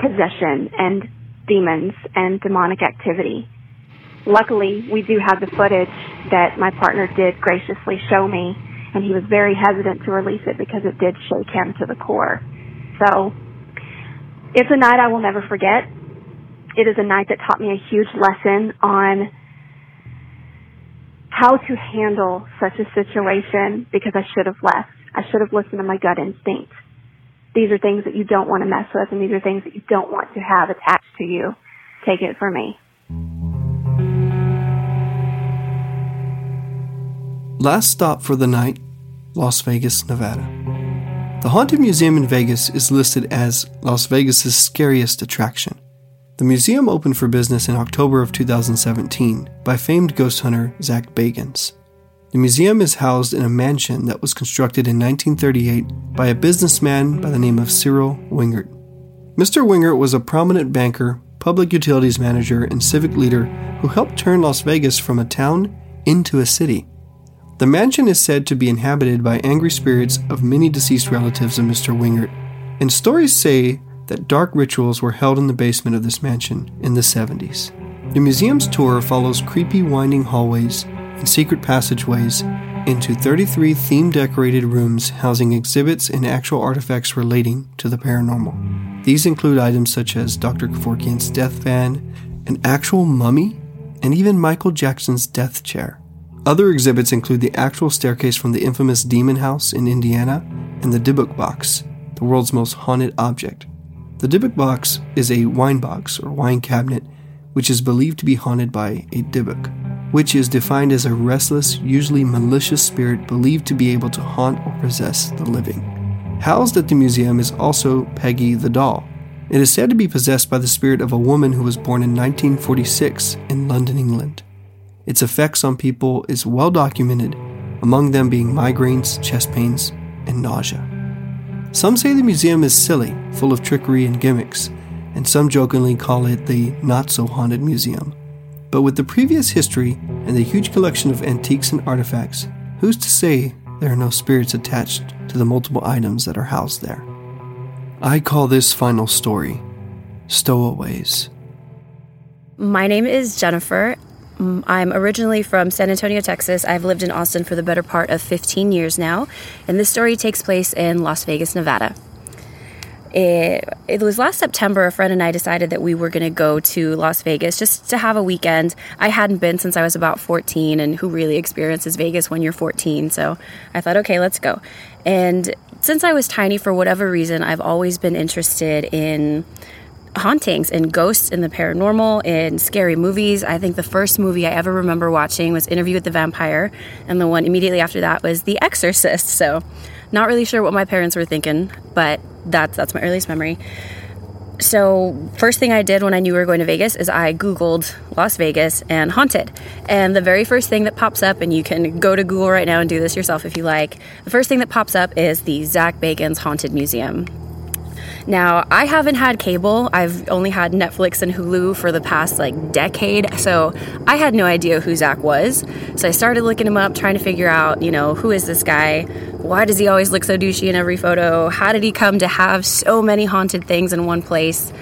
possession and demons and demonic activity. Luckily, we do have the footage that my partner did graciously show me, and he was very hesitant to release it because it did shake him to the core. So, it's a night I will never forget. It is a night that taught me a huge lesson on how to handle such a situation because I should have left. I should have listened to my gut instinct. These are things that you don't want to mess with and these are things that you don't want to have attached to you. Take it from me. Last stop for the night, Las Vegas, Nevada. The Haunted Museum in Vegas is listed as Las Vegas's scariest attraction. The museum opened for business in October of 2017 by famed ghost hunter Zak Bagans. The museum is housed in a mansion that was constructed in 1938 by a businessman by the name of Cyril Wengert. Mr. Wengert was a prominent banker, public utilities manager, and civic leader who helped turn Las Vegas from a town into a city. The mansion is said to be inhabited by angry spirits of many deceased relatives of Mr. Wengert, and stories say that dark rituals were held in the basement of this mansion in the 70s. The museum's tour follows creepy winding hallways and secret passageways into 33 theme decorated rooms housing exhibits and actual artifacts relating to the paranormal. These include items such as Dr. Kevorkian's death van, an actual mummy, and even Michael Jackson's death chair. Other exhibits include the actual staircase from the infamous Demon House in Indiana and the Dybbuk box, the world's most haunted object. The Dybbuk box is a wine box or wine cabinet which is believed to be haunted by a Dybbuk which is defined as a restless, usually malicious spirit believed to be able to haunt or possess the living. Housed at the museum is also Peggy the doll. It is said to be possessed by the spirit of a woman who was born in 1946 in London, England. Its effects on people is well documented, among them being migraines, chest pains, and nausea. Some say the museum is silly, full of trickery and gimmicks, and some jokingly call it the not so haunted museum. But with the previous history and the huge collection of antiques and artifacts, who's to say there are no spirits attached to the multiple items that are housed there? I call this final story Stowaways. My name is Jennifer. Mm, I'm originally from San Antonio, Texas. I've lived in Austin for the better part of 15 years now, and this story takes place in Las Vegas, Nevada it, it was last September, a friend and I decided that we were going to go to Las Vegas just to have a weekend. I hadn't been since I was about 14, and who really experiences Vegas when you're 14? So I thought, okay, let's go. And since I was tiny, for whatever reason, I've always been interested in hauntings and ghosts and the paranormal and scary movies. I think the first movie I ever remember watching was Interview with the Vampire, and the one immediately after that was The Exorcist. So, not really sure what my parents were thinking, but that's that's my earliest memory. So, first thing I did when I knew we were going to Vegas is I Googled Las Vegas and haunted. And the very first thing that pops up, and you can go to Google right now and do this yourself if you like, the first thing that pops up is the Zach Bagans' Haunted Museum. Now, I haven't had cable. I've only had Netflix and Hulu for the past like decade. So I had no idea who Zach was. So I started looking him up, trying to figure out, you know, who is this guy? Why does he always look so douchey in every photo? How did he come to have so many haunted things in one place?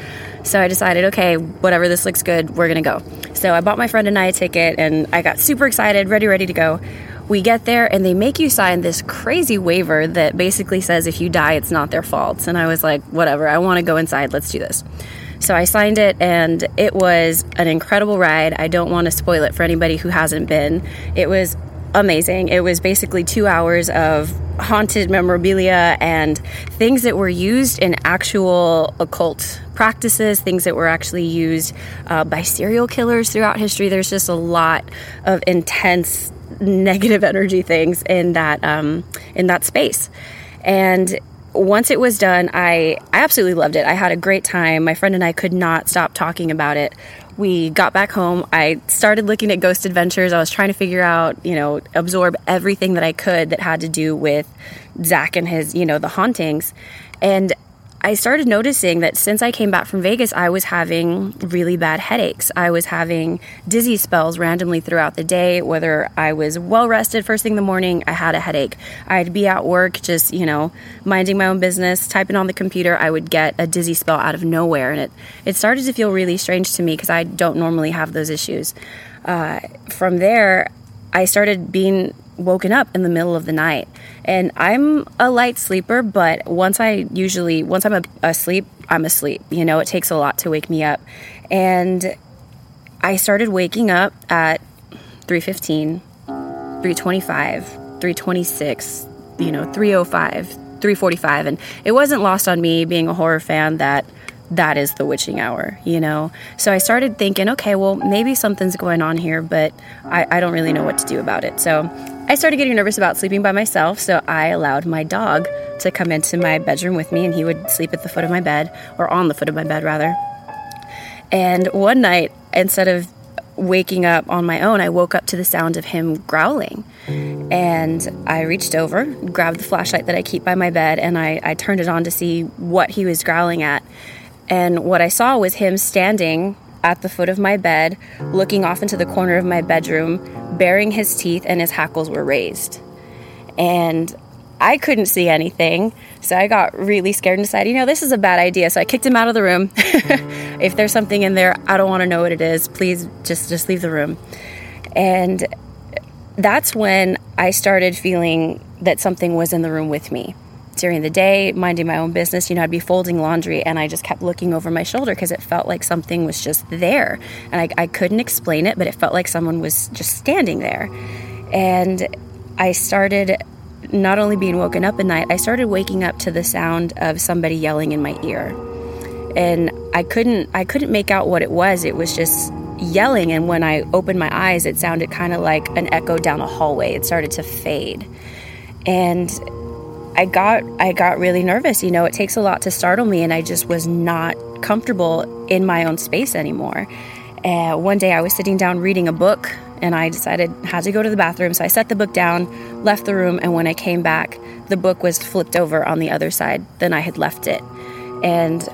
So I decided, okay, whatever, this looks good, we're gonna go. So I bought my friend and I a ticket and I got super excited, ready, ready to go. We get there and they make you sign this crazy waiver that basically says if you die, it's not their fault. And I was like, whatever, I want to go inside, let's do this. So I signed it and it was an incredible ride. I don't want to spoil it for anybody who hasn't been. It was amazing. It was basically two hours of haunted memorabilia and things that were used in actual occult practices, things that were actually used uh, by serial killers throughout history. There's just a lot of intense negative energy things in that um, in that space. And once it was done, I, I absolutely loved it. I had a great time. My friend and I could not stop talking about it. We got back home. I started looking at Ghost Adventures. I was trying to figure out, you know, absorb everything that I could that had to do with Zach and his, you know, the hauntings. And I started noticing that since I came back from Vegas, I was having really bad headaches. I was having dizzy spells randomly throughout the day, whether I was well rested first thing in the morning, I had a headache. I'd be at work just, you know, minding my own business, typing on the computer, I would get a dizzy spell out of nowhere. And it, it started to feel really strange to me because I don't normally have those issues. Uh, from there, I started being woken up in the middle of the night. And I'm a light sleeper, but once I usually, once I'm asleep, I'm asleep. You know, it takes a lot to wake me up. And I started waking up at 315, 325, 326, you know, 305, 345. And it wasn't lost on me being a horror fan that that is the witching hour, you know? So I started thinking, okay, well, maybe something's going on here, but I, I, don't really know what to do about it. So I started getting nervous about sleeping by myself, so I allowed my dog to come into my bedroom with me, and he would sleep at the foot of my bed, or on the foot of my bed, rather. And one night, instead of waking up on my own, I woke up to the sound of him growling. And I reached over, grabbed the flashlight that I keep by my bed, and I, I turned it on to see what he was growling at. And what I saw was him standing at the foot of my bed, looking off into the corner of my bedroom, baring his teeth, and his hackles were raised. And I couldn't see anything, so I got really scared and decided, you know, this is a bad idea. So I kicked him out of the room. if there's something in there, I don't want to know what it is. Please just just leave the room. And that's when I started feeling that something was in the room with me during the day, minding my own business, you know, I'd be folding laundry and I just kept looking over my shoulder because it felt like something was just there. And I, I couldn't explain it, but it felt like someone was just standing there. And I started not only being woken up at night, I started waking up to the sound of somebody yelling in my ear. And I couldn't I couldn't make out what it was. It was just yelling and when I opened my eyes it sounded kind of like an echo down a hallway. It started to fade. And I got I got really nervous. You know, it takes a lot to startle me, and I just was not comfortable in my own space anymore. And one day I was sitting down reading a book, and I decided had to go to the bathroom. So I set the book down, left the room, and when I came back, the book was flipped over on the other side than I had left it. And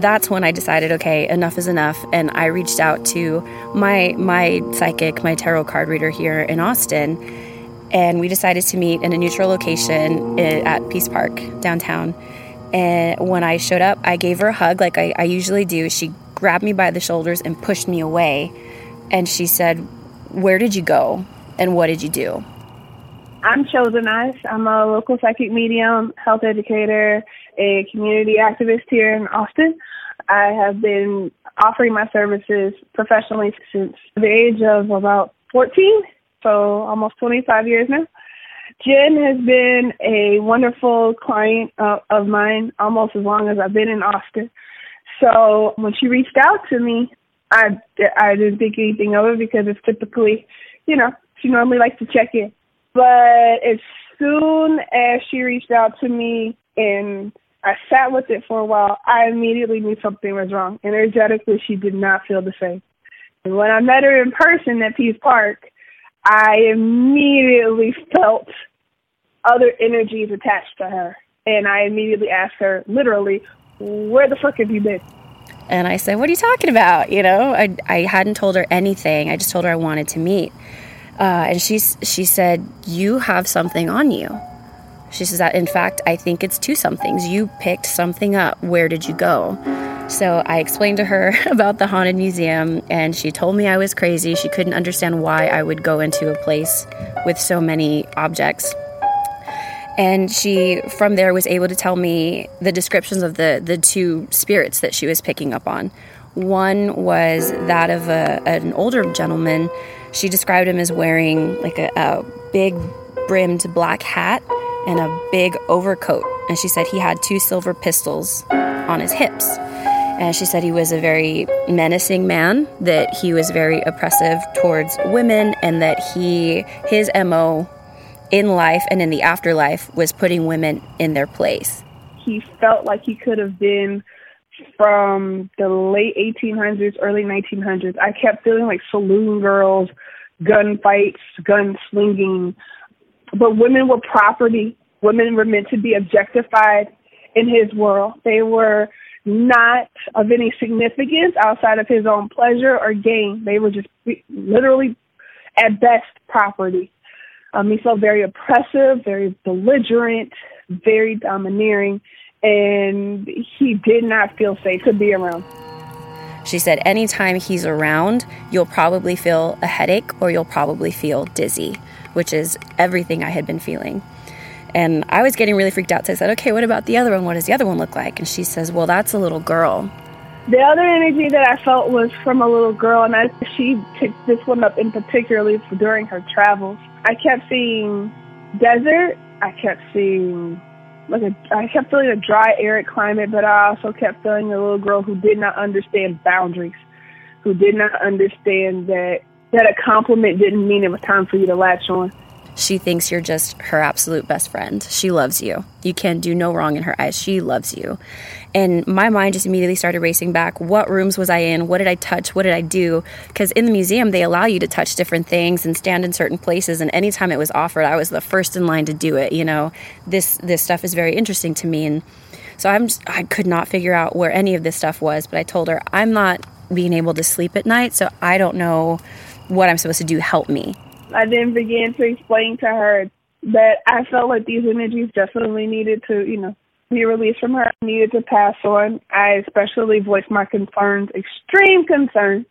that's when I decided, okay, enough is enough, and I reached out to my my psychic, my tarot card reader here in Austin, and we decided to meet in a neutral location at Peace Park downtown. And when I showed up, I gave her a hug like I, I usually do. She grabbed me by the shoulders and pushed me away, and she said, "Where did you go, and what did you do?" I'm Chosen. I'm a local psychic medium, health educator, a community activist here in Austin. I have been offering my services professionally since the age of about 14, so almost 25 years now. Jen has been a wonderful client uh, of mine almost as long as I've been in Austin. So when she reached out to me, I, I didn't think anything of it because it's typically, you know, she normally likes to check in. But as soon as she reached out to me and I sat with it for a while, I immediately knew something was wrong. Energetically, she did not feel the same. And when I met her in person at Peace Park, I immediately felt other energies attached to her. And I immediately asked her, literally, where the fuck have you been? And I said, What are you talking about? You know, I, I hadn't told her anything. I just told her I wanted to meet. Uh, and she, she said, You have something on you. She says that, in fact, I think it's two somethings. You picked something up. Where did you go? So I explained to her about the haunted museum, and she told me I was crazy. She couldn't understand why I would go into a place with so many objects. And she, from there, was able to tell me the descriptions of the, the two spirits that she was picking up on. One was that of a, an older gentleman. She described him as wearing like a, a big brimmed black hat and a big overcoat. And she said he had two silver pistols on his hips. And she said he was a very menacing man, that he was very oppressive towards women, and that he his MO in life and in the afterlife was putting women in their place. He felt like he could have been from the late 1800s, early 1900s. I kept feeling like saloon girls, gunfights, gunslinging, but women were property. Women were meant to be objectified in his world. They were not of any significance outside of his own pleasure or gain. They were just literally, at best, property. Um, he felt very oppressive, very belligerent, very domineering, and he did not feel safe to be around. She said, anytime he's around, you'll probably feel a headache or you'll probably feel dizzy, which is everything I had been feeling. And I was getting really freaked out. So I said, okay, what about the other one? What does the other one look like? And she says, well, that's a little girl. The other energy that I felt was from a little girl, and I, she picked this one up in particularly during her travels. I kept seeing desert. I kept seeing like a, I kept feeling a dry, arid climate, but I also kept feeling a little girl who did not understand boundaries, who did not understand that that a compliment didn't mean it was time for you to latch on. She thinks you're just her absolute best friend. She loves you. You can do no wrong in her eyes. She loves you. And my mind just immediately started racing back. What rooms was I in? What did I touch? What did I do? Because in the museum, they allow you to touch different things and stand in certain places. And anytime it was offered, I was the first in line to do it. You know, this this stuff is very interesting to me. And so I'm just, I could not figure out where any of this stuff was. But I told her I'm not being able to sleep at night, so I don't know what I'm supposed to do. Help me. I then began to explain to her that I felt like these energies definitely needed to, you know, be released from her, needed to pass on. I especially voiced my concerns, extreme concerns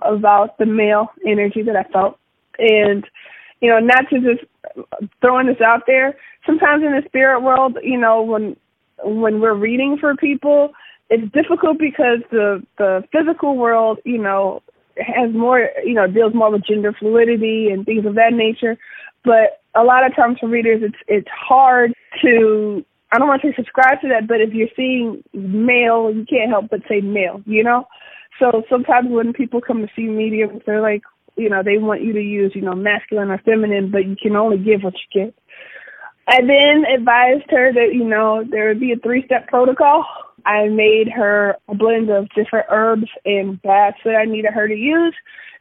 about the male energy that I felt. And, you know, not to just throwing this out there, sometimes in the spirit world, you know, when when we're reading for people, it's difficult because the the physical world, you know, has more, you know, deals more with gender fluidity and things of that nature. But a lot of times for readers, it's it's hard to. I don't want to say subscribe to that, but if you're seeing male, you can't help but say male, you know. So sometimes when people come to see mediums, they're like, you know, they want you to use, you know, masculine or feminine, but you can only give what you get. I then advised her that, you know, there would be a three step protocol. I made her a blend of different herbs and baths that I needed her to use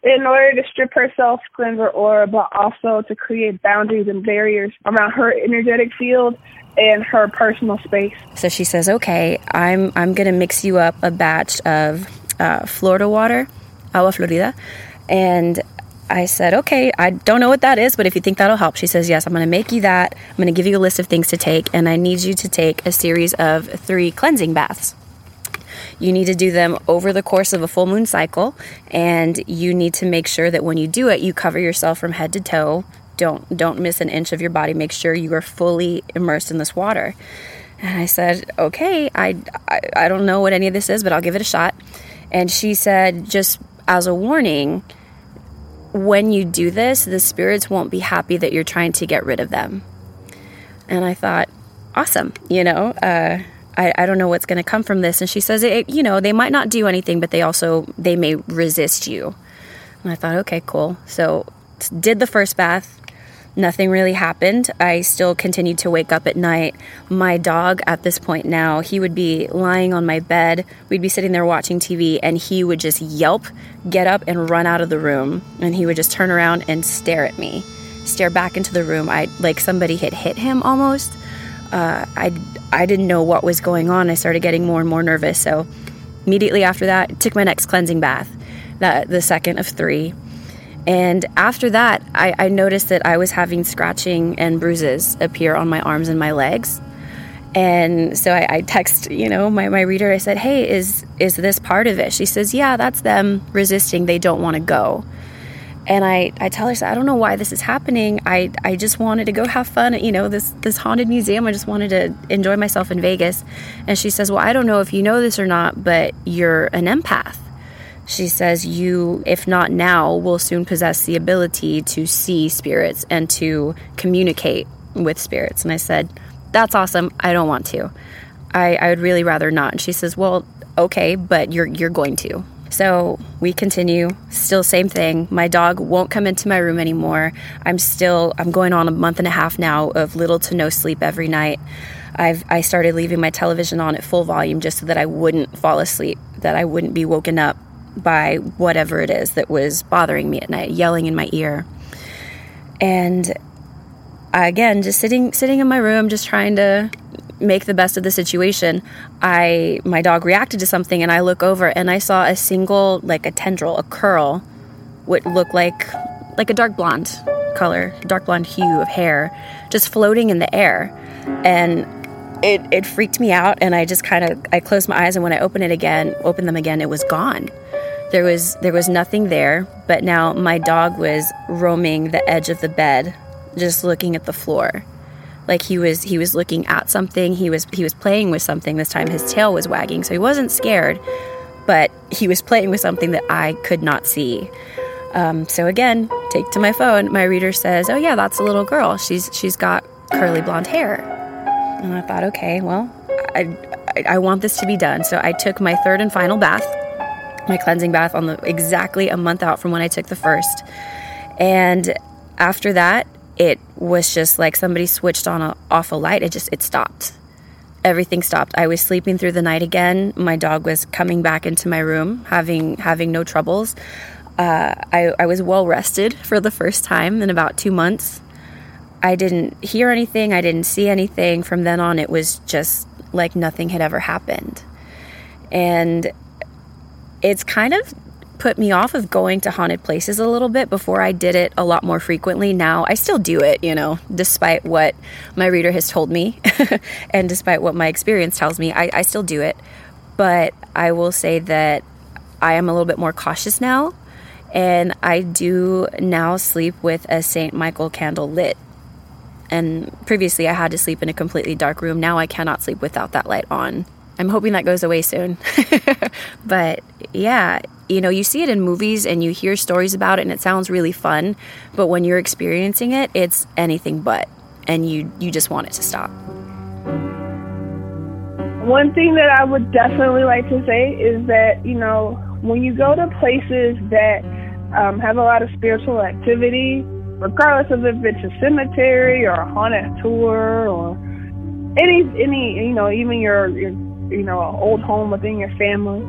in order to strip herself, cleanse her aura, but also to create boundaries and barriers around her energetic field and her personal space. So she says, "Okay, I'm I'm gonna mix you up a batch of uh, Florida water, agua florida, and I said, okay, I don't know what that is, but if you think that'll help, she says, yes, I'm going to make you that. I'm going to give you a list of things to take, and I need you to take a series of three cleansing baths. You need to do them over the course of a full moon cycle, and you need to make sure that when you do it, you cover yourself from head to toe. Don't don't miss an inch of your body. Make sure you are fully immersed in this water. And I said, okay, I, I, I don't know what any of this is, but I'll give it a shot. And she said, just as a warning, when you do this, the spirits won't be happy that you're trying to get rid of them. And I thought, awesome, you know, uh, I, I don't know what's going to come from this. And she says, it, you know, they might not do anything, but they also, they may resist you. And I thought, okay, cool. So did the first bath, nothing really happened. I still continued to wake up at night. My dog, at this point now, he would be lying on my bed. We'd be sitting there watching TV, and he would just yelp, get up, and run out of the room. And he would just turn around and stare at me, stare back into the room. I like somebody had hit him almost. Uh, I I didn't know what was going on. I started getting more and more nervous. So immediately after that, I took my next cleansing bath, that the second of three and after that, I, I, noticed that I was having scratching and bruises appear on my arms and my legs. And so I, I text, you know, my, my reader, I said, Hey, is is this part of it? She says, Yeah, that's them resisting. They don't want to go. And I, I tell her, "said I don't know why this is happening. I, I just wanted to go have fun at, you know, this, this haunted museum. I just wanted to enjoy myself in Vegas. And she says, Well, I don't know if you know this or not, but you're an empath. She says, You, if not now, will soon possess the ability to see spirits and to communicate with spirits. And I said, That's awesome. I don't want to. I, I would really rather not. And she says, Well, okay, but you're you're going to. So we continue, still same thing. My dog won't come into my room anymore. I'm still I'm going on a month and a half now of little to no sleep every night. I've I started leaving my television on at full volume just so that I wouldn't fall asleep, that I wouldn't be woken up by whatever it is that was bothering me at night, yelling in my ear. And again, just sitting sitting in my room, just trying to make the best of the situation. I my dog reacted to something, and I look over and I saw a single like a tendril, a curl, what looked like like a dark blonde color, dark blonde hue of hair, just floating in the air, and it it freaked me out. And I just kind of I closed my eyes, and when I opened it again, opened them again, it was gone. There was there was nothing there, but now my dog was roaming the edge of the bed, just looking at the floor. Like he was he was looking at something, he was he was playing with something. This time his tail was wagging, so he wasn't scared, but he was playing with something that I could not see. Um, so again, take to my phone. My reader says, "Oh yeah, that's a little girl. She's she's got curly blonde hair." And I thought, okay, well, I, I, I want this to be done. So I took my third and final bath my cleansing bath on the exactly a month out from when I took the first. And after that, it was just like somebody switched on a, off a light. It just it stopped. Everything stopped. I was sleeping through the night again. My dog was coming back into my room, having having no troubles. Uh, I, I was well rested for the first time in about two months. I didn't hear anything. I didn't see anything. From then on, it was just like nothing had ever happened. And it's kind of put me off of going to haunted places a little bit before I did it a lot more frequently. Now I still do it, you know, despite what my reader has told me and despite what my experience tells me, I, I still do it. But I will say that I am a little bit more cautious now. And I do now sleep with a St. Michael candle lit. And previously I had to sleep in a completely dark room. Now I cannot sleep without that light on. I'm hoping that goes away soon. but yeah, you know, you see it in movies and you hear stories about it and it sounds really fun, but when you're experiencing it, it's anything but and you you just want it to stop. One thing that I would definitely like to say is that, you know, when you go to places that um, have a lot of spiritual activity, regardless of if it's a cemetery or a haunted tour or any any you know even your your you know old home within your family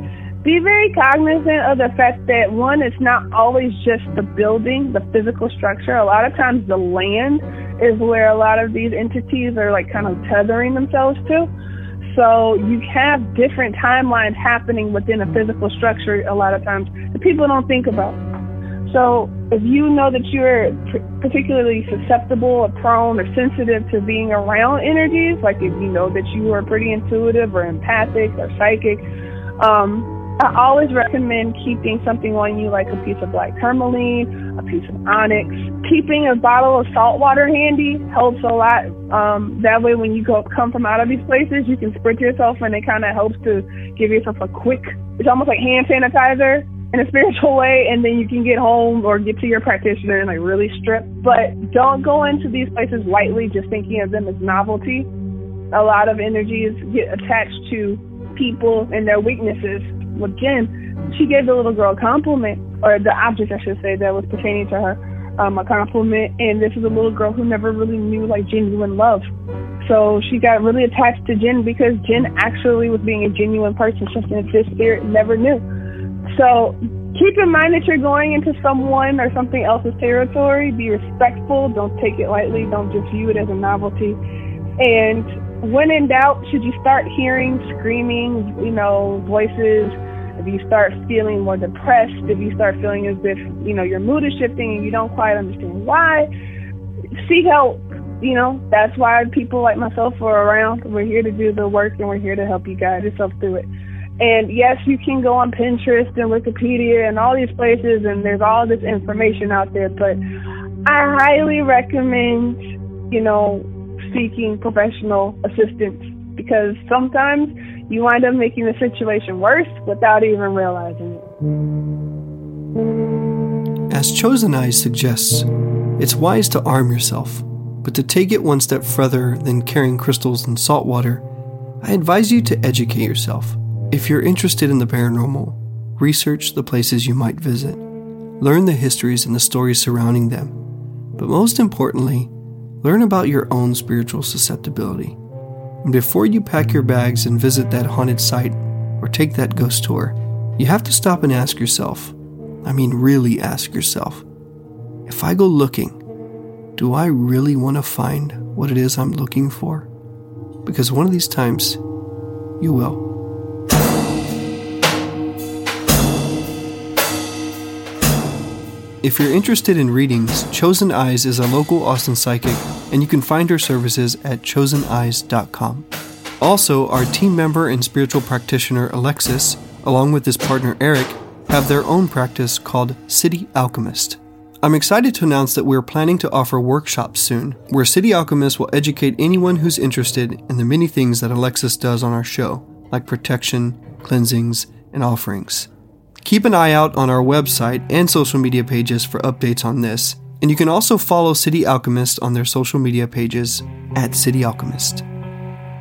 be very cognizant of the fact that one, it's not always just the building, the physical structure. A lot of times the land is where a lot of these entities are like kind of tethering themselves to. So you have different timelines happening within a physical structure a lot of times that people don't think about. So if you know that you're particularly susceptible or prone or sensitive to being around energies, like if you know that you are pretty intuitive or empathic or psychic, um, I always recommend keeping something on you like a piece of black tourmaline, a piece of onyx. Keeping a bottle of salt water handy helps a lot. Um, that way, when you go come from out of these places, you can spritz yourself, and it kind of helps to give yourself a quick. It's almost like hand sanitizer in a spiritual way, and then you can get home or get to your practitioner and like really strip. But don't go into these places lightly, just thinking of them as novelty. A lot of energies get attached to people and their weaknesses Jen, she gave the little girl a compliment, or the object, I should say, that was pertaining to her, um, a compliment. And this is a little girl who never really knew like genuine love. So she got really attached to Jen because Jen actually was being a genuine person, something that this spirit never knew. So keep in mind that you're going into someone or something else's territory. Be respectful. Don't take it lightly. Don't just view it as a novelty. And when in doubt, should you start hearing screaming, you know, voices, if you start feeling more depressed, if you start feeling as if, you know, your mood is shifting and you don't quite understand why, seek help. You know, that's why people like myself are around. We're here to do the work and we're here to help you guide yourself through it. And yes, you can go on Pinterest and Wikipedia and all these places and there's all this information out there, but I highly recommend, you know, seeking professional assistance because sometimes you wind up making the situation worse without even realizing it. As Chosen Eyes suggests, it's wise to arm yourself, but to take it one step further than carrying crystals and salt water, I advise you to educate yourself. If you're interested in the paranormal, research the places you might visit, learn the histories and the stories surrounding them, but most importantly, learn about your own spiritual susceptibility. And before you pack your bags and visit that haunted site or take that ghost tour, you have to stop and ask yourself I mean, really ask yourself if I go looking, do I really want to find what it is I'm looking for? Because one of these times, you will. If you're interested in readings, Chosen Eyes is a local Austin psychic, and you can find her services at choseneyes.com. Also, our team member and spiritual practitioner Alexis, along with his partner Eric, have their own practice called City Alchemist. I'm excited to announce that we're planning to offer workshops soon, where City Alchemist will educate anyone who's interested in the many things that Alexis does on our show, like protection, cleansings, and offerings. Keep an eye out on our website and social media pages for updates on this, and you can also follow City Alchemist on their social media pages at City Alchemist.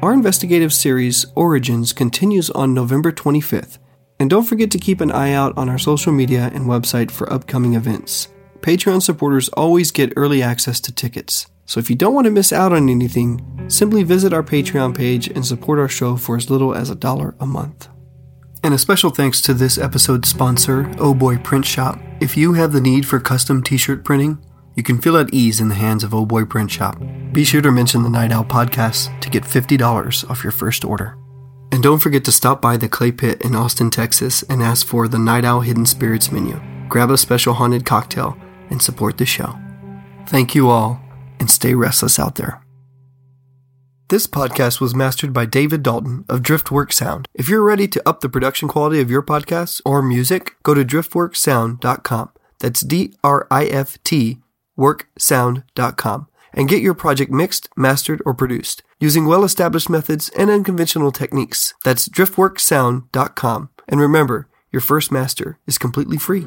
Our investigative series, Origins, continues on November 25th, and don't forget to keep an eye out on our social media and website for upcoming events. Patreon supporters always get early access to tickets, so if you don't want to miss out on anything, simply visit our Patreon page and support our show for as little as a dollar a month. And a special thanks to this episode's sponsor, Oh Boy Print Shop. If you have the need for custom t shirt printing, you can feel at ease in the hands of Oh Boy Print Shop. Be sure to mention the Night Owl podcast to get $50 off your first order. And don't forget to stop by the Clay Pit in Austin, Texas and ask for the Night Owl Hidden Spirits menu. Grab a special haunted cocktail and support the show. Thank you all, and stay restless out there. This podcast was mastered by David Dalton of Driftwork Sound. If you're ready to up the production quality of your podcasts or music, go to driftworksound.com. That's D R I F T worksound.com and get your project mixed, mastered, or produced using well established methods and unconventional techniques. That's driftworksound.com. And remember, your first master is completely free.